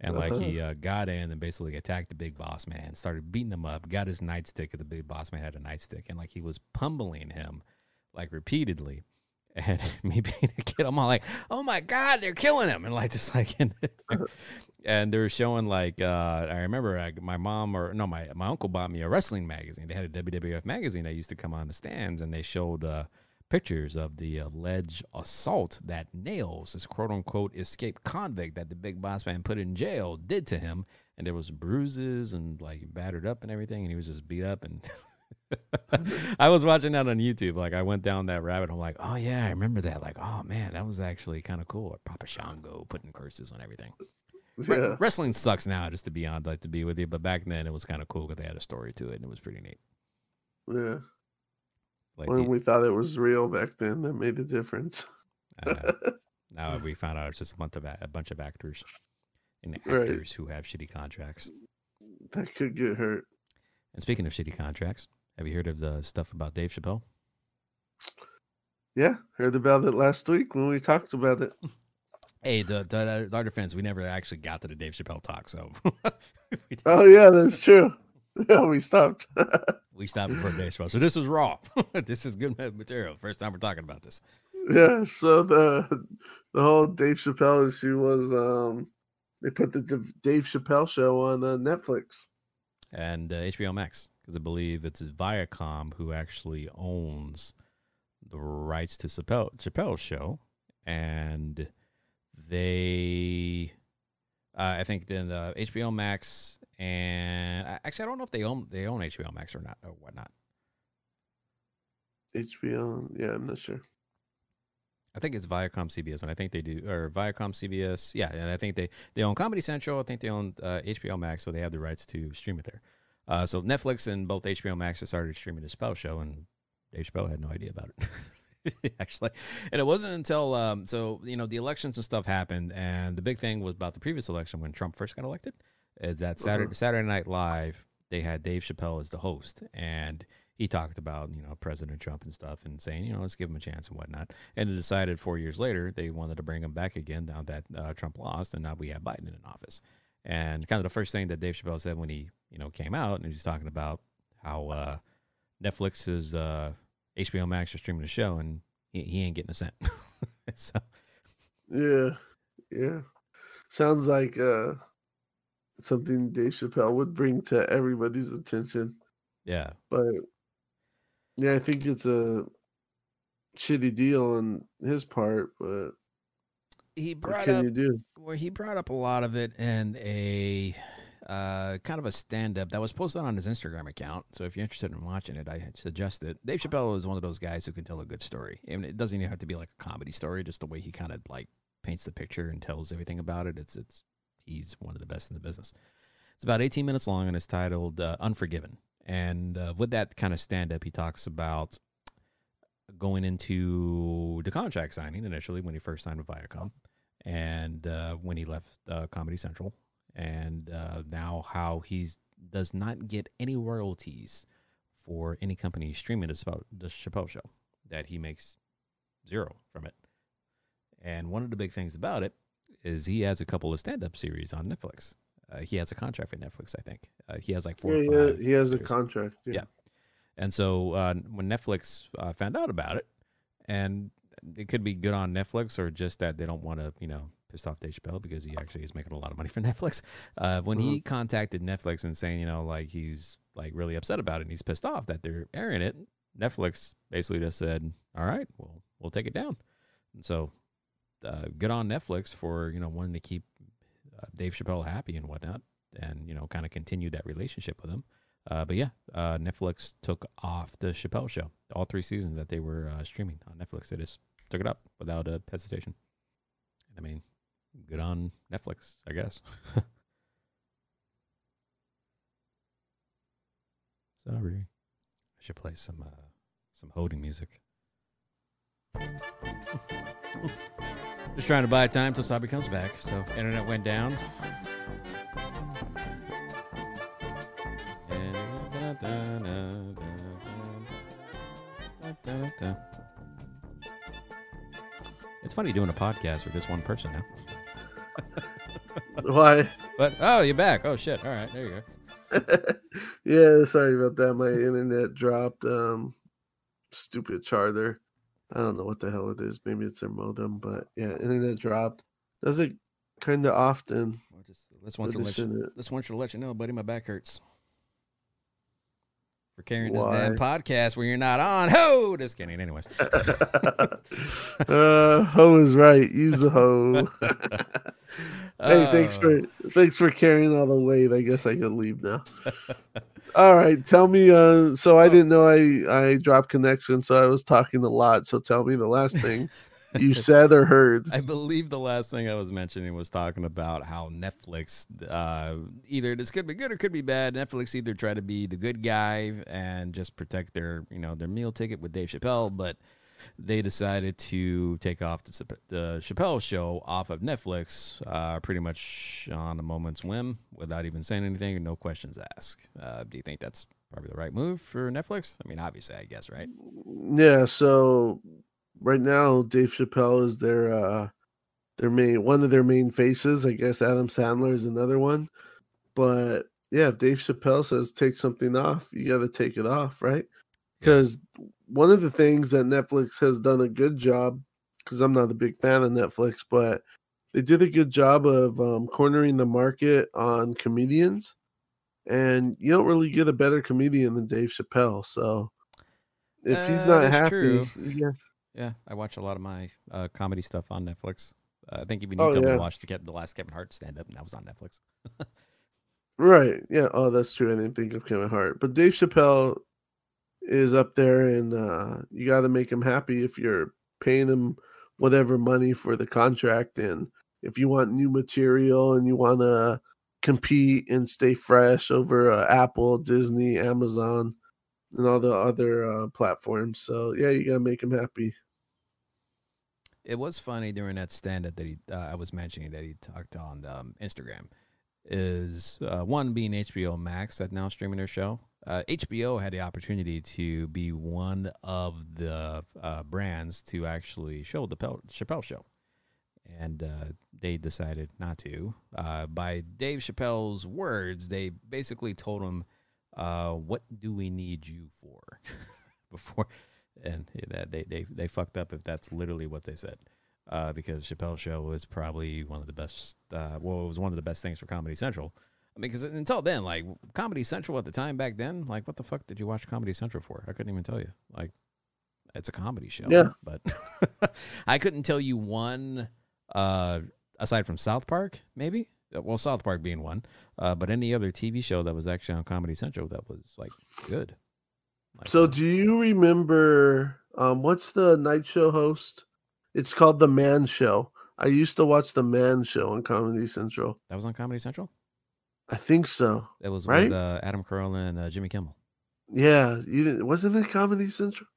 And like he uh, got in and basically attacked the big boss man, started beating him up, got his nightstick. The big boss man had a nightstick, and like he was pummeling him, like repeatedly. And me being a kid, I'm all like, "Oh my god, they're killing him!" And like just like, and they were showing like, uh, I remember I, my mom or no, my my uncle bought me a wrestling magazine. They had a WWF magazine that used to come on the stands, and they showed uh, pictures of the alleged assault that Nailz, this quote unquote escaped convict that the big boss man put in jail, did to him. And there was bruises and like battered up and everything, and he was just beat up. And I was watching that on YouTube. Like I went down that rabbit hole, like, oh yeah, I remember that. Like, oh man, that was actually kind of cool. Papa Shango putting curses on everything. Yeah. Wrestling sucks now, just to be honest, like to be with you. But back then, it was kind of cool because they had a story to it, and it was pretty neat. Yeah. Like When the- we thought it was real back then, that made a difference. Uh, now we found out it's just a bunch of a, bunch of actors and Right. actors who have shitty contracts. that could get hurt. And speaking of shitty contracts, have you heard of the stuff about Dave Chappelle? Yeah. Heard about it last week when we talked about it. Hey, the, our defense, we never actually got to the Dave Chappelle talk, so Oh, yeah, that's true. Yeah, we stopped. we stopped before Dave Chappelle. So this is raw. this is good material. First time we're talking about this. yeah. So the the whole Dave Chappelle issue was um they put the Dave- Dave Chappelle show on uh, Netflix. and uh, HBO Max because I believe it's Viacom who actually owns the rights to Chappelle, Chappelle's show, and they, uh, I think then uh, HBO Max and actually I don't know if they own they own HBO Max or not or whatnot. HBO. Yeah, I'm not sure. I think it's Viacom CBS, and I think they do, or Viacom CBS. Yeah, and I think they they own Comedy Central. I think they own uh, HBO Max, so they have the rights to stream it there. Uh, so Netflix and both HBO Max have started streaming the Spell show, and Dave Chappelle had no idea about it. Actually, and it wasn't until um, so you know the elections and stuff happened, and the big thing was about the previous election when Trump first got elected, is that Saturday Uh-huh. Saturday Night Live they had Dave Chappelle as the host, and he talked about you know President Trump and stuff, and saying you know let's give him a chance and whatnot, and it decided four years later they wanted to bring him back again now that uh, Trump lost, and now we have Biden in office, and kind of the first thing that Dave Chappelle said when he you know came out and he was talking about how uh, Netflix is uh, HBO Max are streaming the show, and he, he ain't getting a cent. so Yeah, yeah. Sounds like uh something Dave Chappelle would bring to everybody's attention. yeah, But yeah, I think it's a shitty deal on his part, but he what brought can up you do? Well, he brought up a lot of it in a uh, kind of a stand up that was posted on his Instagram account. So if you're interested in watching it, I suggest it. Dave Chappelle is one of those guys who can tell a good story. I mean, it doesn't even have to be like a comedy story, just the way he kind of like paints the picture and tells everything about it. It's it's he's one of the best in the business. It's about 18 minutes long and it's titled uh, Unforgiven. And uh, with that kind of stand up, he talks about going into the contract signing initially when he first signed with Viacom and uh, when he left uh, Comedy Central, and uh, now how he does not get any royalties for any company streaming the Chappelle, the Chappelle Show, that he makes zero from it. And one of the big things about it is he has a couple of stand-up series on Netflix. Uh, he has a contract with Netflix, I think. Uh, he has like four Yeah, he has a contract. Yeah. Yeah. And so uh, when Netflix uh, found out about it, and it could be good on Netflix or just that they don't want to, you know, pissed off Dave Chappelle because he actually is making a lot of money for Netflix. Uh, when he contacted Netflix and saying, you know, like he's like really upset about it and he's pissed off that they're airing it, Netflix basically just said, "All right, well, we'll take it down." And so, uh, good on Netflix for you know wanting to keep uh, Dave Chappelle happy and whatnot, and you know kind of continue that relationship with him. Uh, but yeah, uh, Netflix took off the Chappelle Show. All three seasons that they were uh, streaming on Netflix, they just took it up without a hesitation. I mean, good on Netflix, I guess. Sorry, I should play some uh, some holding music. Just trying to buy time till Sabi comes back. So internet went down. It's funny doing a podcast with just one person now. Why? But oh, you're back. Oh shit! All right, there you go. yeah, sorry about that. My internet dropped. Um, stupid charter. I don't know what the hell it is. Maybe it's their modem, but yeah, internet dropped. Does it kind of often? Well, just let's want to let you, shouldn't. let's want you to let you know, buddy. My back hurts for carrying Why? this damn podcast when you're not on. Ho! Just kidding. Anyways, uh, hoe is right. Use the hoe. hey, thanks Uh, for thanks for carrying all the weight. I guess I can leave now. all right, tell me. Uh, so I didn't know I I dropped connection, so I was talking a lot. So tell me the last thing you said or heard. I believe the last thing I was mentioning was talking about how Netflix, uh, either this could be good or could be bad. Netflix either try to be the good guy and just protect their, you know, their meal ticket with Dave Chappelle, but they decided to take off the, the Chappelle show off of Netflix, uh, pretty much on a moment's whim, without even saying anything and no questions asked. Uh, do you think that's probably the right move for Netflix? I mean, obviously, I guess, right? Yeah, so right now Dave Chappelle is their uh their main one of their main faces. I guess Adam Sandler is another one. But yeah, if Dave Chappelle says take something off, you got to take it off, right? Because one of the things that Netflix has done a good job, because I'm not a big fan of Netflix, but they did a good job of um, cornering the market on comedians, and you don't really get a better comedian than Dave Chappelle. So if Uh, he's not happy, true. yeah, Yeah, I watch a lot of my uh, comedy stuff on Netflix. Uh, I think even Oh, you me yeah. to watch the, the last Kevin Hart stand up, and that was on Netflix. Right. Yeah. Oh, that's true. I didn't think of Kevin Hart. But Dave Chappelle is up there and uh you gotta make him happy if you're paying him whatever money for the contract and if you want new material and you wanna compete and stay fresh over uh, Apple, Disney, Amazon, and all the other uh, platforms. So yeah, you gotta make him happy. It was funny during that stand up that he uh, I was mentioning that he talked on um, Instagram. Is uh, one being HBO Max that now streaming their show. Uh, HBO had the opportunity to be one of the uh, brands to actually show the Pel- Chappelle show, and uh, they decided not to. Uh, by Dave Chappelle's words, they basically told him, uh, "What do we need you for?" Before, and that they they they fucked up if that's literally what they said uh, because Chappelle's Show was probably one of the best. Uh, well, it was one of the best things for Comedy Central. I mean, because until then, like Comedy Central at the time back then, like what the fuck did you watch Comedy Central for? I couldn't even tell you. Like, it's a comedy show. Yeah. but I couldn't tell you one. Uh, aside from South Park, maybe. Well, South Park being one, uh, but any other TV show that was actually on Comedy Central that was like good. Like, So do you remember um what's the night show host? It's called The Man Show. I used to watch The Man Show on Comedy Central. that was on Comedy Central. I think so. It was Right? with uh, Adam Carolla and uh, Jimmy Kimmel. Yeah, you didn't, wasn't it Comedy Central?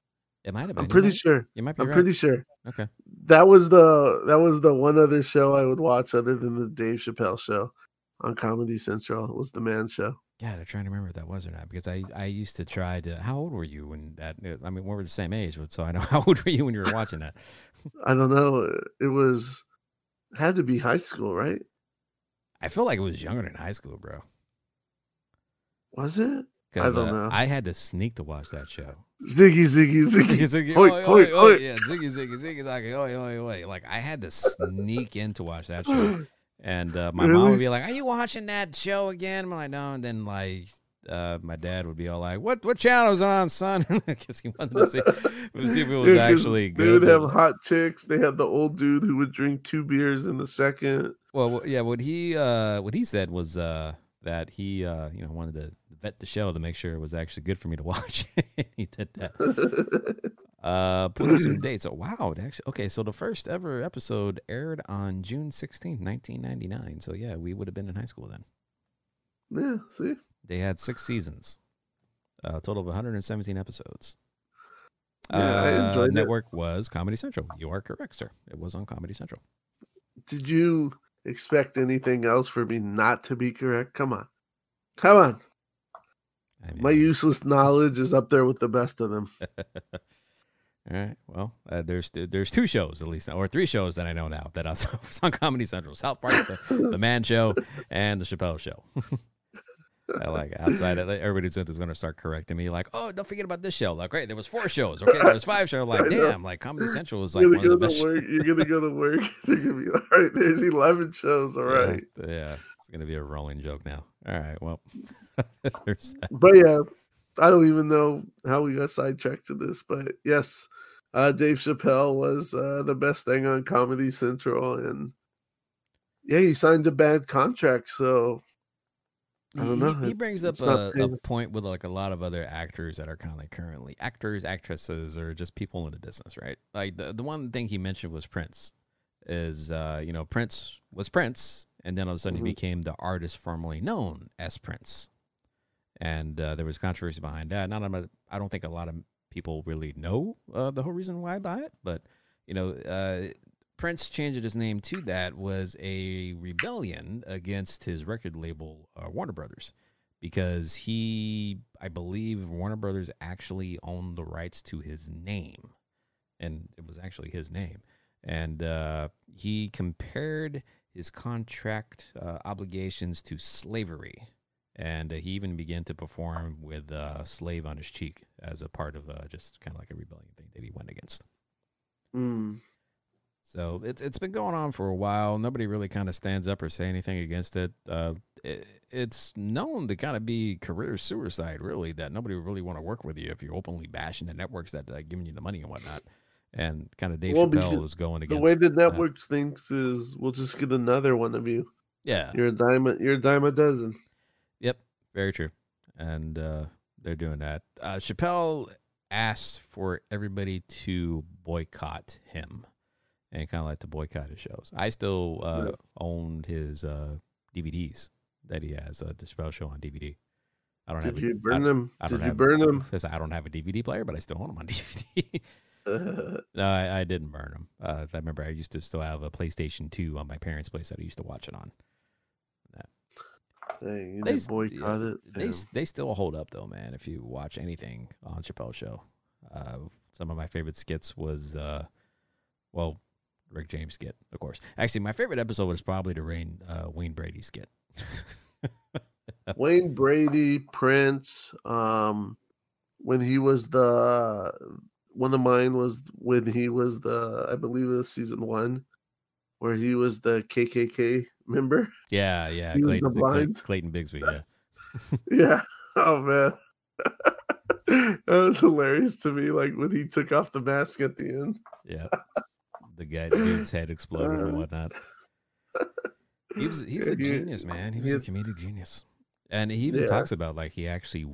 It might have been. I'm pretty might- sure. You might be I'm right. pretty sure. Okay. That was the that was the one other show I would watch other than the Dave Chappelle show on Comedy Central. Was The Man Show. God, I'm trying to remember if that was or not because I I used to try to. How old were you when that? Uh, I mean, we were the same age, but so I know how old were you when you were watching that? I don't know. It was had to be high school, right? I feel like it was younger than high school, bro. Was it? I don't uh, know. I had to sneak to watch that show. Ziggy, Ziggy, Ziggy. Ziggy, Hoi, oi, hoi, oi, hoi. oi. Yeah, Ziggy, Ziggy, Ziggy, Zaggy, oi, oi, oi. Like I had to sneak in to watch that show, and uh, my mom would be like, "Are you watching that show again?" I'm like, "No," and then like. Uh, my dad would be all like, "What what channel is on, son?" Because he wanted to see, see if it was Yeah, actually good. They would have hot chicks. They had the old dude who would drink two beers in a second. Well, yeah, what he uh, what he said was uh, that he uh, you know wanted to vet the show to make sure it was actually good for me to watch. he did that. Uh, put up some dates. Oh, wow, actually okay. So the first ever episode aired on June sixteenth, nineteen ninety nine. So yeah, we would have been in high school then. yeah, see? They had six seasons, a total of one hundred and seventeen episodes. Yeah, I Uh, enjoyed it. network was Comedy Central. You are correct, sir. It was on Comedy Central. Did you expect anything else for me not to be correct? Come on. Come on. I mean, My useless knowledge is up there with the best of them. All right. Well, uh, there's there's two shows at least, or three shows that I know now that I was was on Comedy Central: South Park, the, the Man Show, and the Chappelle Show. I like outside of everybody's going to start correcting me, like, "Oh, don't forget about this show." Like, great, there was four shows. Okay, there was five shows. Like, damn, like Comedy Central was like you're one gonna of go the to best. work. You're gonna go to work. They're gonna be all right. There's eleven shows. All right. Yeah, yeah, it's going to be a rolling joke now. All right, well, there's that. But yeah, I don't even know how we got sidetracked to this, but yes, uh, Dave Chappelle was uh, the best thing on Comedy Central, and yeah, he signed a bad contract, so I don't He- know. He, he brings up a, a point with like a lot of other actors that are kind of like currently actors, actresses, or just people in the business, right? Like the the one thing he mentioned was Prince, is uh, you know Prince was Prince, and then all of a sudden Mhm. he became the artist formerly known as Prince, and uh, there was controversy behind that. Not a- I don't think a lot of people really know uh, the whole reason why by it, but you know. Uh, Prince changing his name to that was a rebellion against his record label, uh, Warner Brothers, because he, I believe, Warner Brothers actually owned the rights to his name, and it was actually his name. And uh, he compared his contract uh, obligations to slavery, and uh, he even began to perform with a slave on his cheek as a part of uh, just kind of like a rebellion thing that he went against. mm, So it's it's been going on for a while. Nobody really kind of stands up or say anything against it. Uh, it it's known to kind of be career suicide, really. That nobody would really want to work with you if you're openly bashing the networks that are giving you the money and whatnot. And kind of Dave Well, Chappelle is going against the way the networks thinks is we'll just get another one of you. yeah, You're a dime. You're a dime a dozen. Yep, very true. And uh, they're doing that. Uh, Chappelle asked for everybody to boycott him and kind of like to boycott his shows. I still uh, Yeah. own his uh, DVDs that he has, uh, the Chappelle show on DVD. I don't Did have. you a, burn I, them? I Did you have, burn them? Listen, I don't have a DVD player, but I still own them on DVD. no, I, I didn't burn them. Uh, I remember I used to still have a PlayStation 2 on my parents' place that I used to watch it on. Dang, They boycott yeah, it. They they still hold up though, man. If you watch anything on Chappelle's show, uh, some of my favorite skits was, uh, well, Rick James skit, of course. Actually, my favorite episode was probably the Rain uh, Wayne Brady skit. Wayne Brady, Prince, um, when he was the one of mine was when he was the I believe it was season one, where he was the KKK member. yeah, yeah, He was the Clayton, Clay- blind? Clayton Bigsby. Yeah, Yeah. Oh man. that was hilarious to me. Like when he took off the mask at the end. yeah. The guy, dude's head exploded and Uh, whatnot. He was he's a he- genius, man. He was a comedic genius, and he even Yeah. talks about like he actually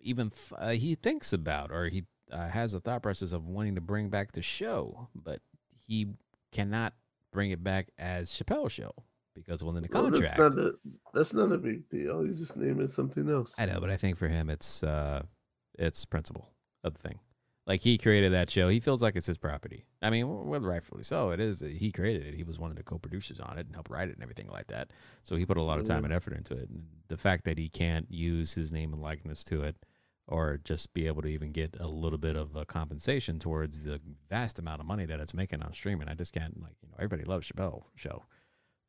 even th- uh, he thinks about or he uh, has a thought process of wanting to bring back the show, but he cannot bring it back as Chappelle show because within the Well, contract. that's not a that's not a big deal. You just name it something else. I know, but I think for him, it's uh, it's principle of the thing. Like he created that show, he feels like it's his property. I mean, well, rightfully so. It is. He created it. He was one of the co-producers on it and helped write it and everything like that. So he put a lot of time Mhm. and effort into it. And the fact that he can't use his name and likeness to it, or just be able to even get a little bit of a compensation towards the vast amount of money that it's making on streaming, I just can't. Like, you know, everybody loves Chappelle show,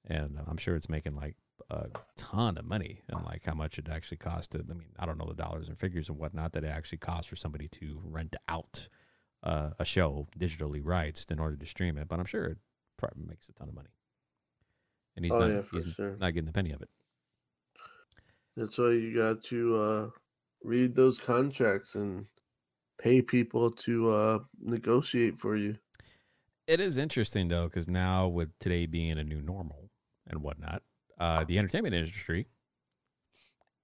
and I'm sure it's making like a ton of money and like how much it actually cost to. I mean, I don't know the dollars and figures and whatnot that it actually costs for somebody to rent out uh, a show digitally rights in order to stream it, but I'm sure it probably makes a ton of money. And he's Oh, not yeah, he's sure. not getting a penny of it. That's why you got to uh, read those contracts and pay people to uh, negotiate for you. It is interesting though, because now with today being a new normal and whatnot, uh, the entertainment industry,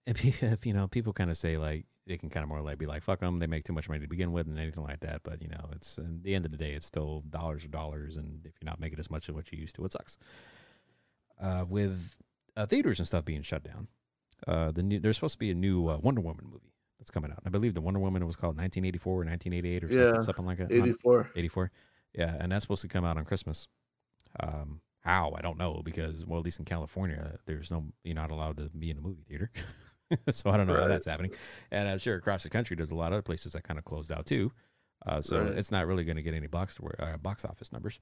if you know, people kind of say like they can kind of more like be like, "Fuck them," they make too much money to begin with, and anything like that. But you know, it's at the end of the day, it's still dollars or dollars, and if you're not making as much as what you used to, it sucks. Uh, with uh, theaters and stuff being shut down, uh, the new, there's supposed to be a new uh, Wonder Woman movie that's coming out. I believe the Wonder Woman was called 1984 or 1988 or Yeah, something, something like that. 84. 84 yeah and that's supposed to come out on christmas um how i don't know because well at least in california there's no you're not allowed to be in a movie theater. So i don't know how that's happening. And i'm sure across the country there's a lot of other places that kind of closed out too. Uh, so Right. it's not really going to get any box uh, box office numbers.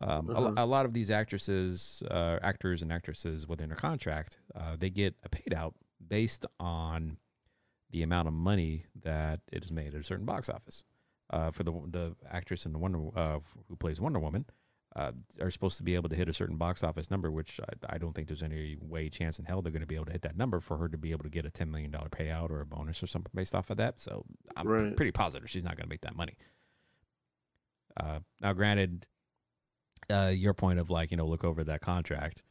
Um, a Uh-huh. a, lot of these actresses uh, actors and actresses within a contract uh, they get a paid out based on the amount of money that it is made at a certain box office. Uh, for the the actress in the Wonder uh, who plays Wonder Woman uh, are supposed to be able to hit a certain box office number, which I, I don't think there's any way, chance in hell they're going to be able to hit that number for her to be able to get a ten million dollar payout or a bonus or something based off of that. So I'm Right. pretty positive she's not going to make that money. Uh, now, granted, uh, your point of like you know look over that contract,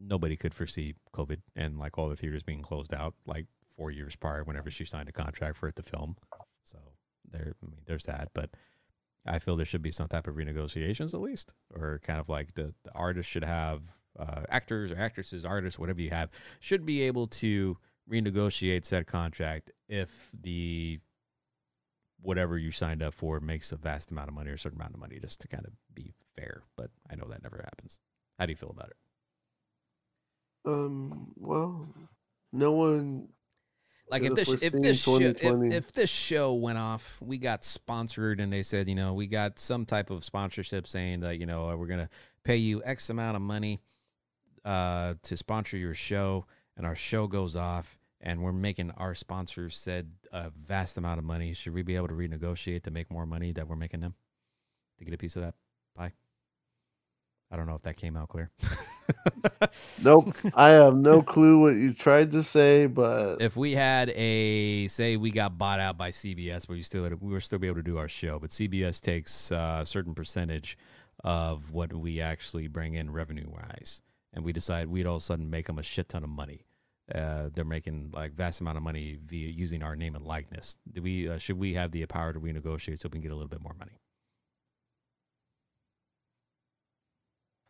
nobody could foresee COVID and like all the theaters being closed out like four years prior whenever she signed a contract for it to film. So there, I mean, there's that. But I feel there should be some type of renegotiations at least, or kind of like the, the artist should have uh, actors or actresses, artists, whatever you have, should be able to renegotiate said contract if the whatever you signed up for makes a vast amount of money or a certain amount of money, just to kind of be fair. But I know that never happens. How do you feel about it? Um. Well, no one. Like if this if this show if, if this show went off we got sponsored and they said you know we got some type of sponsorship saying that you know we're gonna pay you x amount of money uh to sponsor your show and our show goes off and we're making our sponsors said a vast amount of money. Should we be able to renegotiate to make more money that we're making them? To get a piece of that pie i don't know if that came out clear Nope. I have no clue what you tried to say, but if we had a say we got bought out by CBS, but we still we were still be able to do our show, but CBS takes uh, a certain percentage of what we actually bring in revenue wise, and we decide we'd all of a sudden make them a shit ton of money. Uh, they're making like vast amount of money via using our name and likeness. Do we uh, should we have the power to renegotiate so we can get a little bit more money?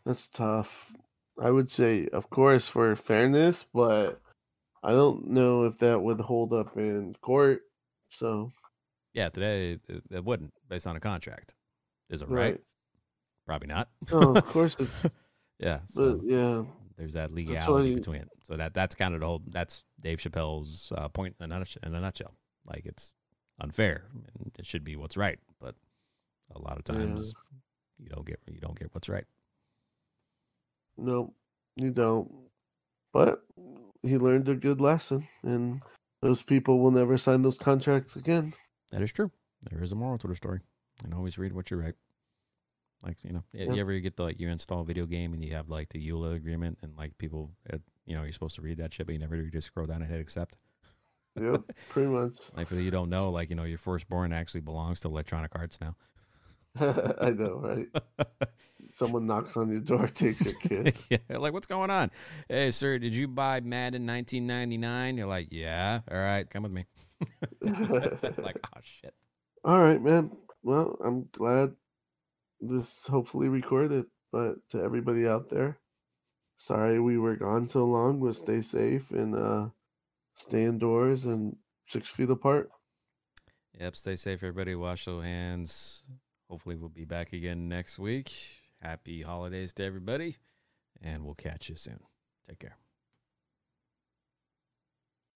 That's tough. I would say, of course, for fairness, but I don't know if that would hold up in court. So, Yeah, today it, it wouldn't based on a contract. Is it right? right. Probably not. Oh, of course it's. yeah. So. yeah, there's that legality between it. So that that's kind of the whole. That's Dave Chappelle's uh, point in a, nutshell, in a nutshell. Like it's unfair. And it should be what's right, but a lot of Yeah. times you don't get you don't get what's right. No, you don't. But he learned a good lesson, and those people will never sign those contracts again. That is true. There is a moral to the story, and always read what you write. Like you know, Yeah. you ever get the like you install a video game and you have like the EULA agreement, and like people, uh, you know, you're supposed to read that shit, but you never do. You just scroll down and hit accept. Yep, pretty much. Like for you don't know, like you know, your firstborn actually belongs to Electronic Arts now. I know, right? Someone knocks on your door, takes your kid. yeah, like what's going on? Hey, sir, did you buy Madden 1999? You're like, yeah. All right, come with me. like, oh shit. All right, man. Well, I'm glad this hopefully recorded, but to everybody out there, sorry we were gone so long, but stay safe and uh stay indoors and six feet apart. Yep. Stay safe, everybody. Wash your hands. Hopefully, we'll be back again next week. Happy holidays to everybody, and we'll catch you soon. Take care.